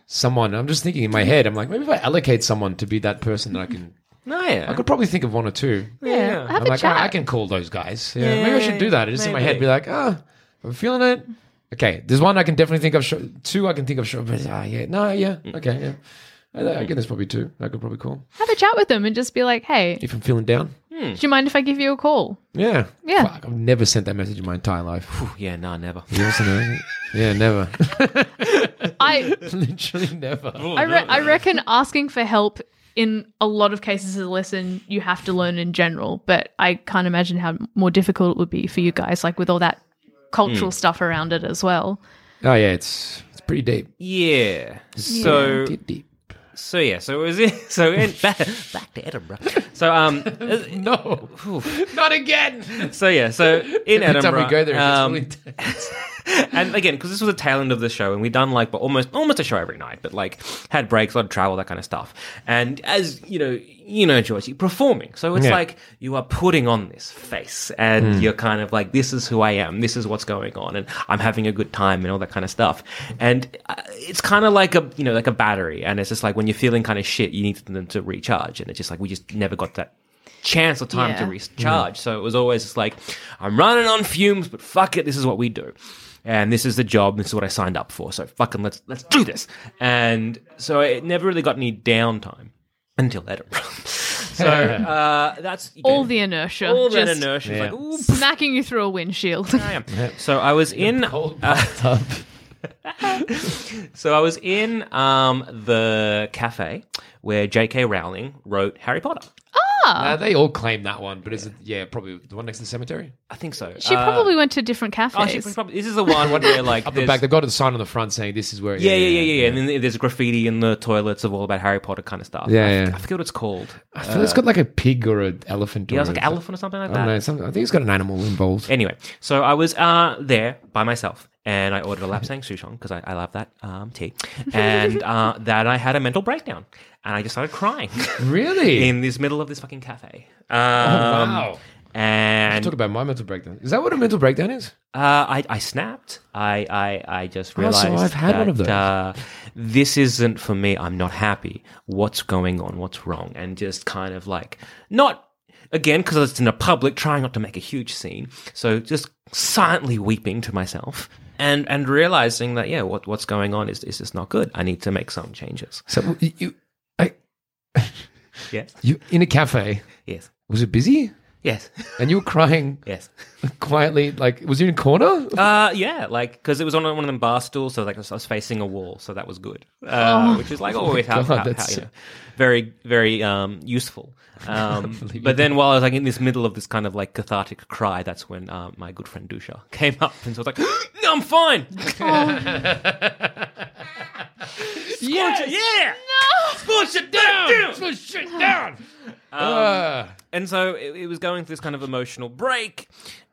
someone. I'm just thinking in my head. I'm like, maybe if I allocate someone to be that person, that I can. No, yeah. I could probably think of one or two. yeah. Have I'm a like, chat. "Ah, I can call those guys. Yeah, maybe I should do that. Just in my head, be like, oh, I'm feeling it. Okay, there's one I can definitely think of. Sure, two I can think of. Sure, but ah, yeah, no, yeah, okay, yeah. I, I guess there's probably two I could probably call Have a chat with them and just be like, hey, if I'm feeling down. Hmm. do you mind if I give you a call? Yeah, Yeah. Fuck, I've never sent that message in my entire life. Yeah, no, never. You ever sent a- yeah, never. I Literally never. Oh, I, re- I reckon asking for help in a lot of cases is a lesson you have to learn in general, but I can't imagine how more difficult it would be for you guys, like with all that cultural hmm. stuff around it as well. Oh yeah, it's it's pretty deep. Yeah. So Deep, deep. So yeah. So it was in, so in, back, back to Edinburgh. So um. No, not again. So yeah. So in Every Edinburgh. time we go there, um, it's really intense. And again, because this was the tail end of the show, and we'd done like but almost almost a show every night, but like had breaks, a lot of travel, that kind of stuff. And as you know, you know, George, you're performing, so it's Yeah. like you are putting on this face, and you're kind of like, this is who I am, this is what's going on, and I'm having a good time, and all that kind of stuff. And uh, it's kind of like a you know like a battery, and it's just like when you're feeling kind of shit, you need them to recharge, and it's just like we just never got that chance or time to Yeah. recharge. So it was always just like, I'm running on fumes, but fuck it, this is what we do. And this is the job, this is what I signed up for. So fucking let's let's do this. And so it never really got any downtime until Edinburgh. so uh, that's All the inertia. all that just inertia. is Yeah. Like, ooh, Smacking you through a windshield. I am. So I was in Cold bathtub. So I was in um, the cafe where J.K. Rowling wrote Harry Potter. Uh, they all claim that one, but is it? Yeah, probably the one next to the cemetery. I think so. She Uh, probably went to different Oh, cafes. she probably, this is the one where like Up the there's- back, they've got a sign on the front saying this is where. Yeah, yeah, yeah, yeah, yeah. And then there's graffiti in the toilets of all about Harry Potter kind of stuff. Yeah, I, yeah. I forget what it's called. I feel it's got like a pig or an elephant. Yeah, or it's like an elephant or something like I that. don't know. Some, I think it's got an animal involved. Anyway, so I was uh, there by myself and I ordered a lapsang souchong because I, I love that um, tea. And uh, that I had a mental breakdown and I just started crying Really? in this middle of this fucking cafe. Um, wow. And Talk about my mental breakdown. Is that what a mental breakdown is? Uh, I, I snapped. I, I, I just Oh, so realized I've had that, one of those. Uh, this isn't for me. I'm not happy. What's going on? What's wrong? And just kind of like not again because it's in a public, trying not to make a huge scene. So just silently weeping to myself and and realizing that yeah, what what's going on is is just not good. I need to make some changes. So you, you, I, Yes. you in a cafe. Yes. Was it busy? Yes. And you were crying yes. quietly. Like, was you in a corner? Uh, yeah, like because it was on one of them bar stools, so like I was, I was facing a wall, so that was good. Uh, which is like always how, Oh God, how, that's how, you know, very very um useful. Um, but then while I was like in this middle of this kind of like cathartic cry, that's when uh, my good friend Dusha came up and so I was like, "No, I'm fine." Yes. yeah. No. Scorch it down. Push it down. Um, uh. And so it, it was going through this kind of emotional break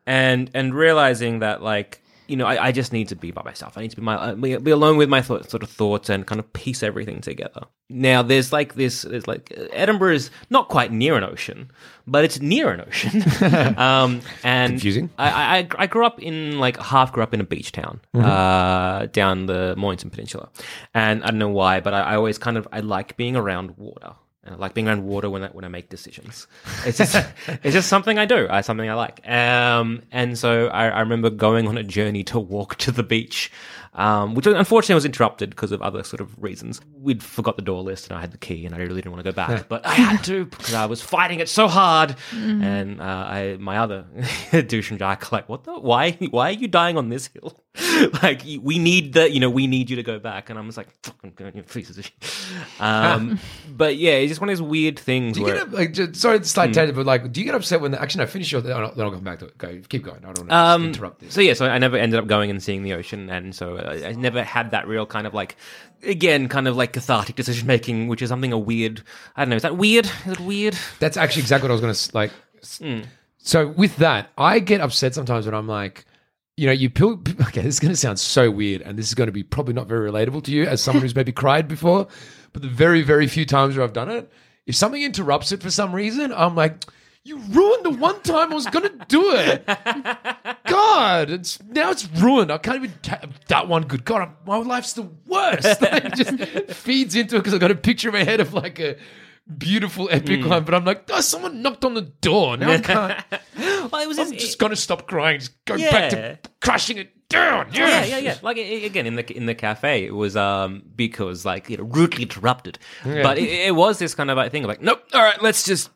and and realizing that like you know I, I just need to be by myself. I need to be my uh, be, be alone with my th- sort of thoughts and kind of piece everything together. Now there's like this there's like edinburgh is not quite near an ocean but it's near an ocean. Um and Confusing. I, I i grew up in like half grew up in a beach town Mm-hmm. uh down the mornington peninsula. And i don't know why but I, I always kind of i like being around water I like being around water when I, when I make decisions. It's just it's just something I do. I something I like. Um, and so I, I remember going on a journey to walk to the beach, um, which unfortunately was interrupted because of other sort of reasons. We'd forgot the door list and I had the key and I really didn't want to go back, but I had to because I was fighting it so hard. And uh, I my other douche and Jack like, what the why why are you dying on this hill? like we need the you know we need you to go back. And i'm just like, fucking you pieces of shit. Um, but yeah, it's just one of those weird things Do you where. get up, like, just, sorry, it's Hmm. like tangent, but like, do you get upset when? The, actually, no. Finish your. Then I'll, then I'll come back to it. Go, keep going. I don't want to Um, interrupt this. So yeah, so I never ended up going and seeing the ocean, and so uh, I never had that real kind of like, again, kind of like cathartic decision making, which is something a weird. I don't know. Is that weird? Is it weird? That's actually exactly what I was going to like. Hmm. So with that, I get upset sometimes when I'm like, you know, you pill. Okay, this is going to sound so weird, and this is going to be probably not very relatable to you as someone who's maybe cried before. But the very, very few times where I've done it, if something interrupts it for some reason, I'm like, you ruined the one time I was going to do it. God, it's now it's ruined. I can't even ta- that one good. God, I'm- my life's the worst. it just feeds into it because I've got a picture in my head of like a beautiful epic mm. line, but I'm like, oh, someone knocked on the door. Now I can't. Well, it was I'm just gonna stop crying. Just go back to crushing it down. Yeah, Yes. yeah, yeah. Like i- i- again in the in the cafe, it was um because like you know rudely interrupted, but it, it was this kind of like, thing of like, nope, all right, let's just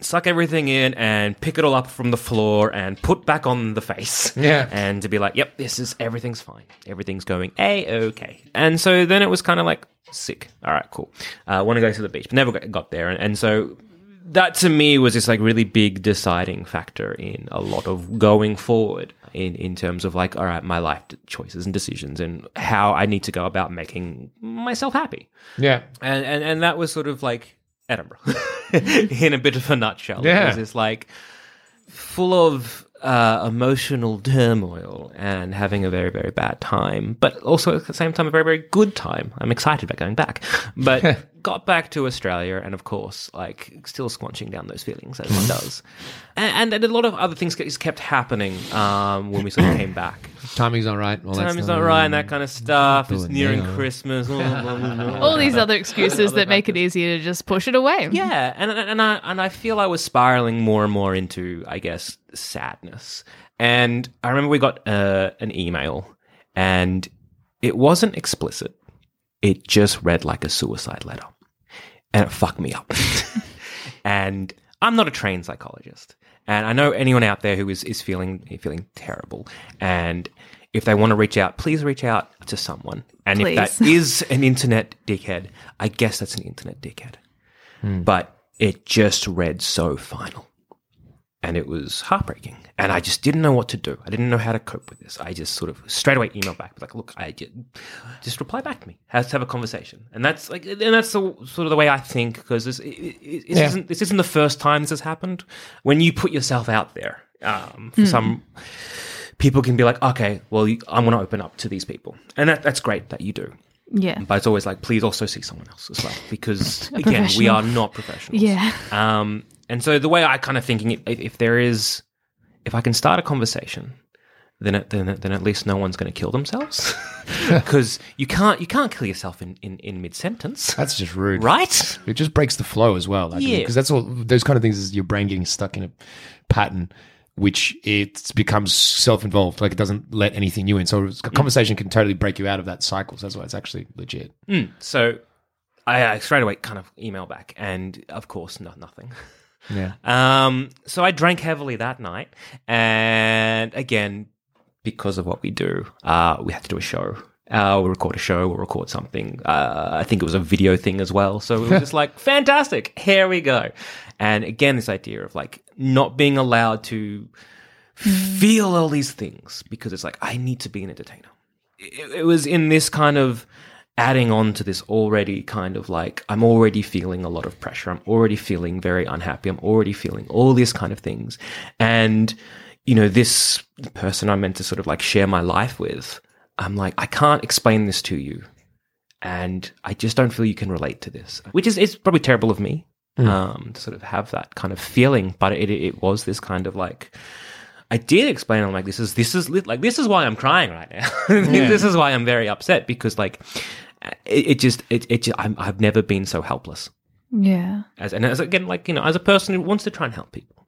suck everything in and pick it all up from the floor and put back on the face, Yeah. and to be like, yep, this is everything's fine, everything's going a okay, and so then it was kind of like sick. All right, cool. Uh, Want to go to the beach, but never got, got there, and, and so that to me was this like really big deciding factor in a lot of going forward in in terms of like all right my life choices and decisions and how I need to go about making myself happy Yeah. and and, and that was sort of like Edinburgh in a bit of a nutshell Yeah. it was this like full of uh, emotional turmoil and having a very very bad time but also at the same time a very very good time I'm excited about going back but got back to Australia and of course like still squanching down those feelings as one does and, and a lot of other things just kept happening um, when we sort of came back Timing's not right. All that Time stuff. not right and that kind of stuff it's Doing nearing now. Christmas blah, blah, blah, blah. All these other excuses that make it easier to just push it away. Yeah, and and I and I feel I was spiraling more and more into, I guess, sadness. And I remember we got uh, an email, and it wasn't explicit. It just read like a suicide letter, and it fucked me up. and I'm not a trained psychologist, and I know anyone out there who is is feeling feeling terrible, and if they want to reach out, please reach out to someone. And if that is an internet dickhead, I guess that's an internet dickhead. Hmm. But it just read so final. And it was heartbreaking. And I just didn't know what to do. I didn't know how to cope with this. I just sort of straight away emailed back, like, look, I just, just reply back to me. Let's have a conversation. And that's like, and that's the, sort of the way I think because this, it, it, this, Yeah. isn't, this isn't the first time this has happened. When you put yourself out there, um, for some people can be like, okay, well, I'm going to open up to these people. And that, that's great that you do. Yeah. But it's always like, please also see someone else as well, because again, we are not professionals. Yeah. Um, and so the way I kind of thinking, if, if there is, if I can start a conversation, then it, then then at least no one's going to kill themselves, because you can't you can't kill yourself in in, in mid sentence, That's just rude. right? It just breaks the flow as well. Like, Yeah. Because that's all, those kind of things is your brain getting stuck in a pattern, which it becomes self involved. Like it doesn't let anything new in. So a mm. conversation can totally break you out of that cycle. So that's why it's actually legit. Mm. So I, I straight away kind of email back, and of course, no, nothing. Yeah. Um, so I drank heavily that night, and again, because of what we do, uh, we had to do a show. Uh, we'll record a show, we'll record something. Uh, I think it was a video thing as well. So it was just like, fantastic, here we go. And again, this idea of like not being allowed to feel all these things because it's like, I need to be an entertainer. It, it was in this kind of adding on to this already kind of like I'm already feeling a lot of pressure. I'm already feeling very unhappy. I'm already feeling all these kind of things. And, you know, this person I'm meant to sort of like share my life with, I'm like, I can't explain this to you. And I just don't feel you can relate to this, which is it's probably terrible of me um, to sort of have that kind of feeling. But it, it was this kind of like, I did explain. I'm like, this is this is lit- like this is why I'm crying right now. this is why I'm very upset because like it, it just it it just, I'm, I've never been so helpless Yeah. as and as again like you know as a person who wants to try and help people.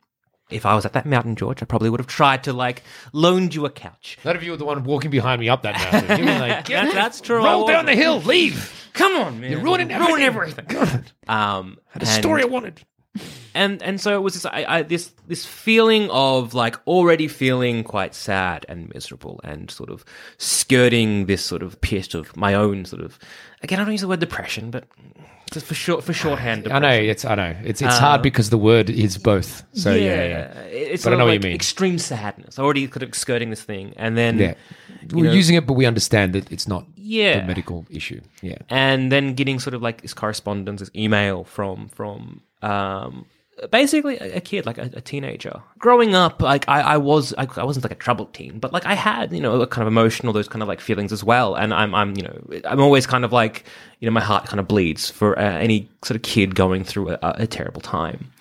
If I was at that mountain, George, I probably would have tried to like loaned you a couch. Not if you were the one walking behind me up that mountain. You'd be like, That- that's true. roll down the hill, leave. Come on, man! You're ruining Ruin everything. everything. Um, Had a and- story I wanted. And and so it was this I, I, this this feeling of like already feeling quite sad and miserable and sort of skirting this sort of pit of my own sort of again I don't use the word depression but just for short for shorthand I know it's I know it's it's hard um, because the word is both. So yeah, yeah. It's But I know what you mean. extreme sadness already kind of skirting this thing and then Yeah. We're know, using it, but we understand that it's not Yeah. a medical issue. Yeah. and then getting sort of like this correspondence, this email from from um, basically a, kid, like a, a teenager. Growing up, like I, I was, I, I wasn't like a troubled teen, but like I had, you know, a kind of emotional, those kind of like feelings as well. And I'm, I'm, you know, I'm always kind of like, you know, my heart kind of bleeds for uh, any sort of kid going through a, a terrible time.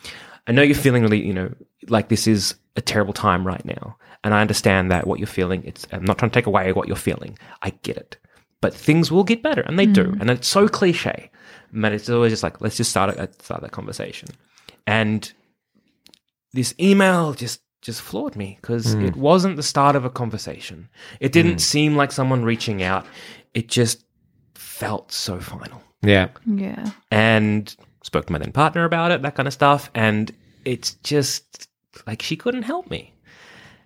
I know you're feeling really, you know, like this is a terrible time right now. And I understand that what you're feeling, it's, I'm not trying to take away what you're feeling. I get it. But things will get better, and they do. And it's so cliche. But it's always just like, let's just start, a, start that conversation. And this email just, just floored me because hmm. it wasn't the start of a conversation. It didn't hmm. seem like someone reaching out. It just felt so final Yeah. Yeah. and spoke to my then partner about it, that kind of stuff. And it's just like she couldn't help me.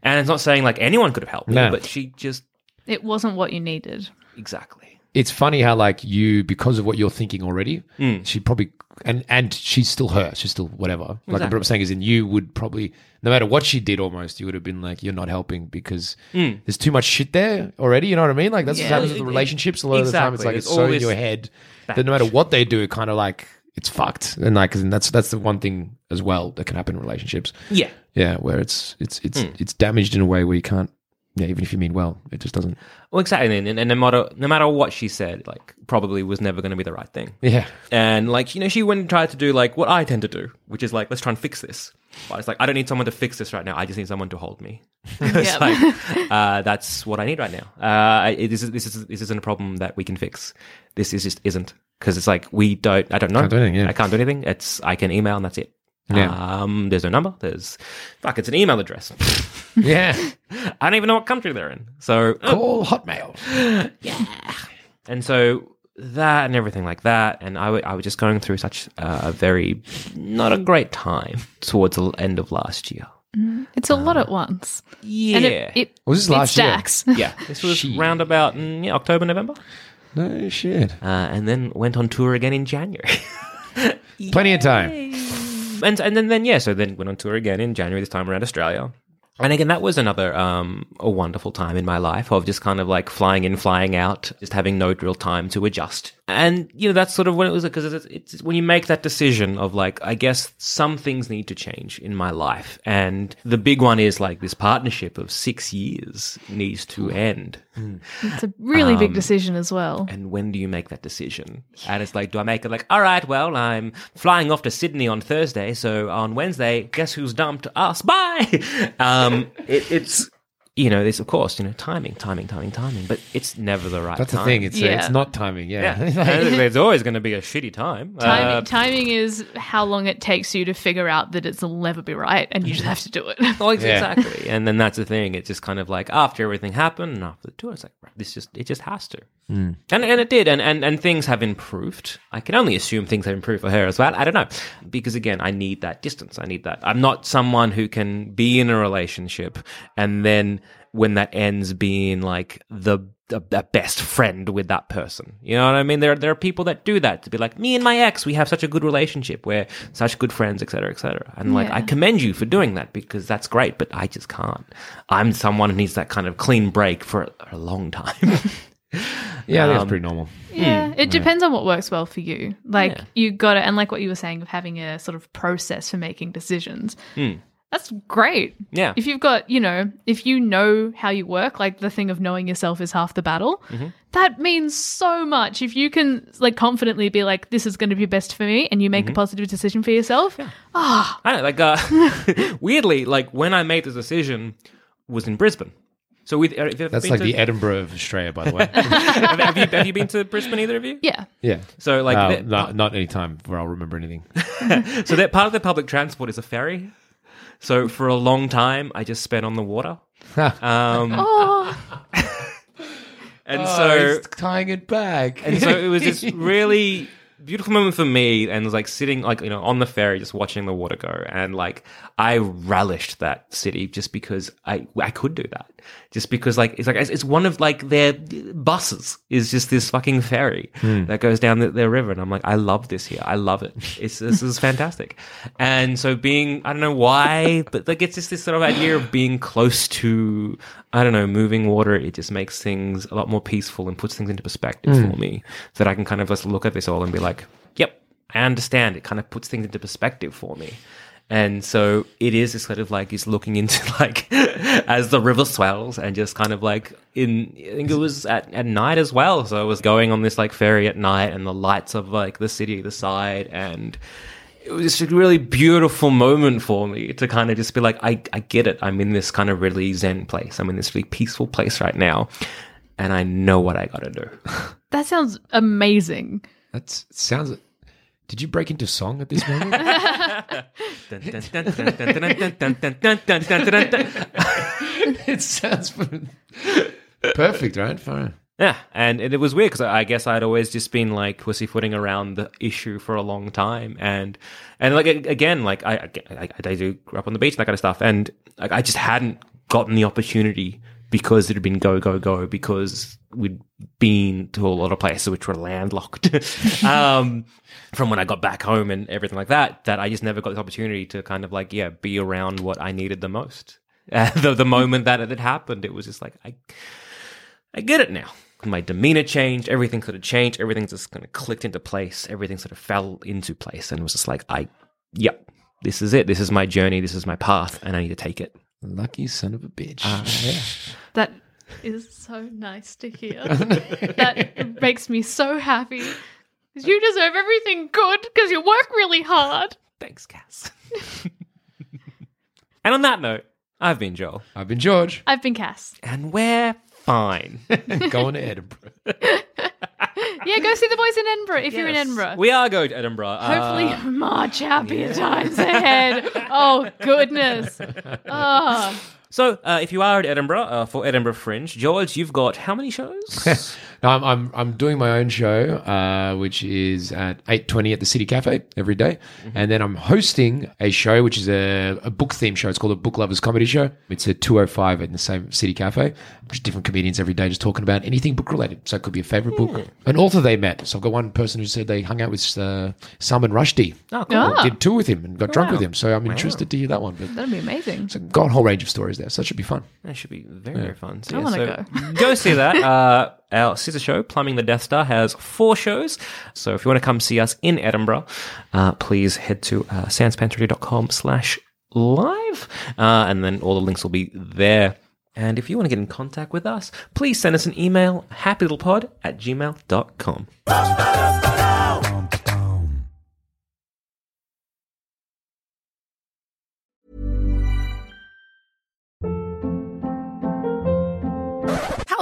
And it's not saying like anyone could have helped me, No. but she just It wasn't what you needed. exactly. It's funny how like you because of what you're thinking already, Hmm. she probably and and she's still her, she's still whatever. Like what Exactly. I'm saying is in you would probably no matter what she did almost, you would have been like, You're not helping because there's too much shit there already, you know what I mean? Like that's. Yeah. what happens with the relationships. A lot of the time it's like it's It's so in your head that no matter what they do, it kind of like it's fucked. And like and that's that's the one thing as well that can happen in relationships. Yeah. Yeah, where it's it's it's Hmm. it's damaged in a way where you can't yeah, even if you mean well, it just doesn't Well, exactly. And, and no matter no matter what she said, like probably was never going to be the right thing. Yeah. And like you know, she went and tried to do like what I tend to do, which is like let's try and fix this. But it's like I don't need someone to fix this right now. I just need someone to hold me. it's Yep. like uh, that's what I need right now. Uh, it, this is this is this isn't a problem that we can fix. This is just isn't because it's like we don't. I don't know. Can't do anything, yeah. I can't do anything. It's I can email and that's it. Yeah. Um, there's no number. There's fuck. It's an email address. Yeah. I don't even know what country they're in. So Call Hotmail. Yeah. And so that and everything like that and I, w- I was just going through such a very not a great time towards the end of last year It's a lot at once. yeah And it, it, Was this it last year? yeah this was round about mm, yeah, october november No shit. uh, and then went on tour again in january Plenty of time. And and then, then yeah, so then went on tour again in January this time around Australia. And again, that was another um, a wonderful time in my life of just kind of like flying in, flying out, just having no real time to adjust. And you know, that's sort of when it was because it's, it's when you make that decision of like, I guess some things need to change in my life, and the big one is like this partnership of six years needs to end. It's a really Um, big decision as well. And when do you make that decision? And it's like, do I make it like, all right, well, I'm flying off to Sydney on Thursday, so on Wednesday, guess who's dumped us? Bye. Um, Um, it, it's you know, it's of course, you know, timing, timing, timing, timing, but it's never the right That's time. the thing. It's Yeah. it's not timing. Yeah. yeah, And there's always going to be a shitty time. Timing, Uh, timing is how long it takes you to figure out that it'll never be right, and you just have to do it. Oh, ex- Yeah. exactly. And then that's the thing. It's just kind of like after everything happened and after the tour, it's like right, this just it just has to. Hmm. And and it did. And, and and things have improved. I can only assume things have improved for her as well. I don't know because again, I need that distance. I need that. I'm not someone who can be in a relationship and then when that ends being like the the, the best friend with that person. You know what I mean? There there are people that do that to be like me and my ex. We have such a good relationship. We're such good friends, etc., etc. And like I commend you for doing that because that's great. But I just can't. I'm someone who needs that kind of clean break for a, a long time. Yeah, I think Um, that's pretty normal. Yeah, it depends on what works well for you. Like Yeah. you got to, and like what you were saying of having a sort of process for making decisions. Hmm. That's great. Yeah. If you've got, you know, if you know how you work, like the thing of knowing yourself is half the battle, Mm-hmm. that means so much. If you can like confidently be like, this is going to be best for me, and you Mm-hmm. make a positive decision for yourself, I don't know, like uh, weirdly, like when I made the decision was in Brisbane. So we, have you ever That's been like to, the Edinburgh of Australia, by the way. have, have you have you been to Brisbane? Either of you? yeah. yeah. So like, Uh, not, not any time where I'll remember anything. so that part of the public transport is a ferry. So for a long time, I just spent on the water. Um, Oh, and Oh, so he's tying it back. and so it was this really beautiful moment for me and it was like sitting like you know on the ferry just watching the water go and like i relished that city just because i i could do that. Just because like it's like it's, one of like their buses is just this fucking ferry hmm. that goes down the, their river. And i'm like i love this here. I love it. It's this is fantastic. And so being i don't know why but like it's just this sort of idea of being close to i don't know moving water. It just makes things a lot more peaceful and puts things into perspective hmm. for me so that i can kind of just look at this all and be like yep i understand. It kind of puts things into perspective for me and so it is this sort of like is looking into like as the river swells and just kind of like in I think it was at, at night as well. So I was going on this like ferry at night and the lights of like the city the side and it was just a really beautiful moment for me to kind of just be like, I, I get it. I'm in this kind of really zen place. I'm in this really peaceful place right now. And I know what I gotta do. that sounds amazing. That sounds. Did you break into song at this moment? it sounds perfect, right? Fine. Yeah, and it, it was weird because I I guess I'd always just been like pussyfooting around the issue for a long time, and and like a- again, like I I, I do grow up on the beach and that kind of stuff, and like I just hadn't gotten the opportunity because it had been go go go because we'd been to a lot of places which were landlocked um, from when I got back home and everything like that. That I just never got the opportunity to kind of like yeah be around what I needed the most. Uh, the the moment that it had happened, it was just like I I get it now. My demeanor changed. Everything sort of changed. Everything just kind of clicked into place. Everything sort of fell into place, and it was just like, I, yep, this is it. This is my journey. This is my path, and I need to take it. Lucky son of a bitch. Ah, that is so nice to hear. that makes me so happy. 'Cause You deserve everything good because you work really hard. Thanks, Cass. and on that note, I've been Joel, I've been George. I've been Cass. and we're fine. Going to Edinburgh. Yeah, go see the boys in Edinburgh if you're in Yes. Edinburgh. we are going to Edinburgh. Hopefully, Uh, much happier times ahead. Oh, goodness. Oh, So, uh, if you are at Edinburgh uh, for Edinburgh Fringe, George, you've got how many shows? No, I'm, I'm I'm doing my own show, uh, which is at eight twenty at the City Cafe every day. and then I'm hosting a show which is a, a book theme show. It's called a Book Lovers Comedy Show. It's at two oh five in the same City Cafe. Just different comedians every day, just talking about anything book related. So it could be a favorite book, an author they met. So I've got one person who said they hung out with uh, Salman Rushdie. Oh, cool. Ah. Did two with him and got drunk Wow. with him. So I'm interested to hear that one. But That'd be amazing. so got a whole range of stories there. So that should be fun. That should be very, very fun. So, I yeah, wanna so go see that. Uh, our sister show, Plumbing the Death Star, has four shows. So if you want to come see us in Edinburgh, uh, please head to uh, sanspantsradio.com slash live. Uh, and then all the links will be there. And if you want to get in contact with us, please send us an email, happylittlepod at gmail.com.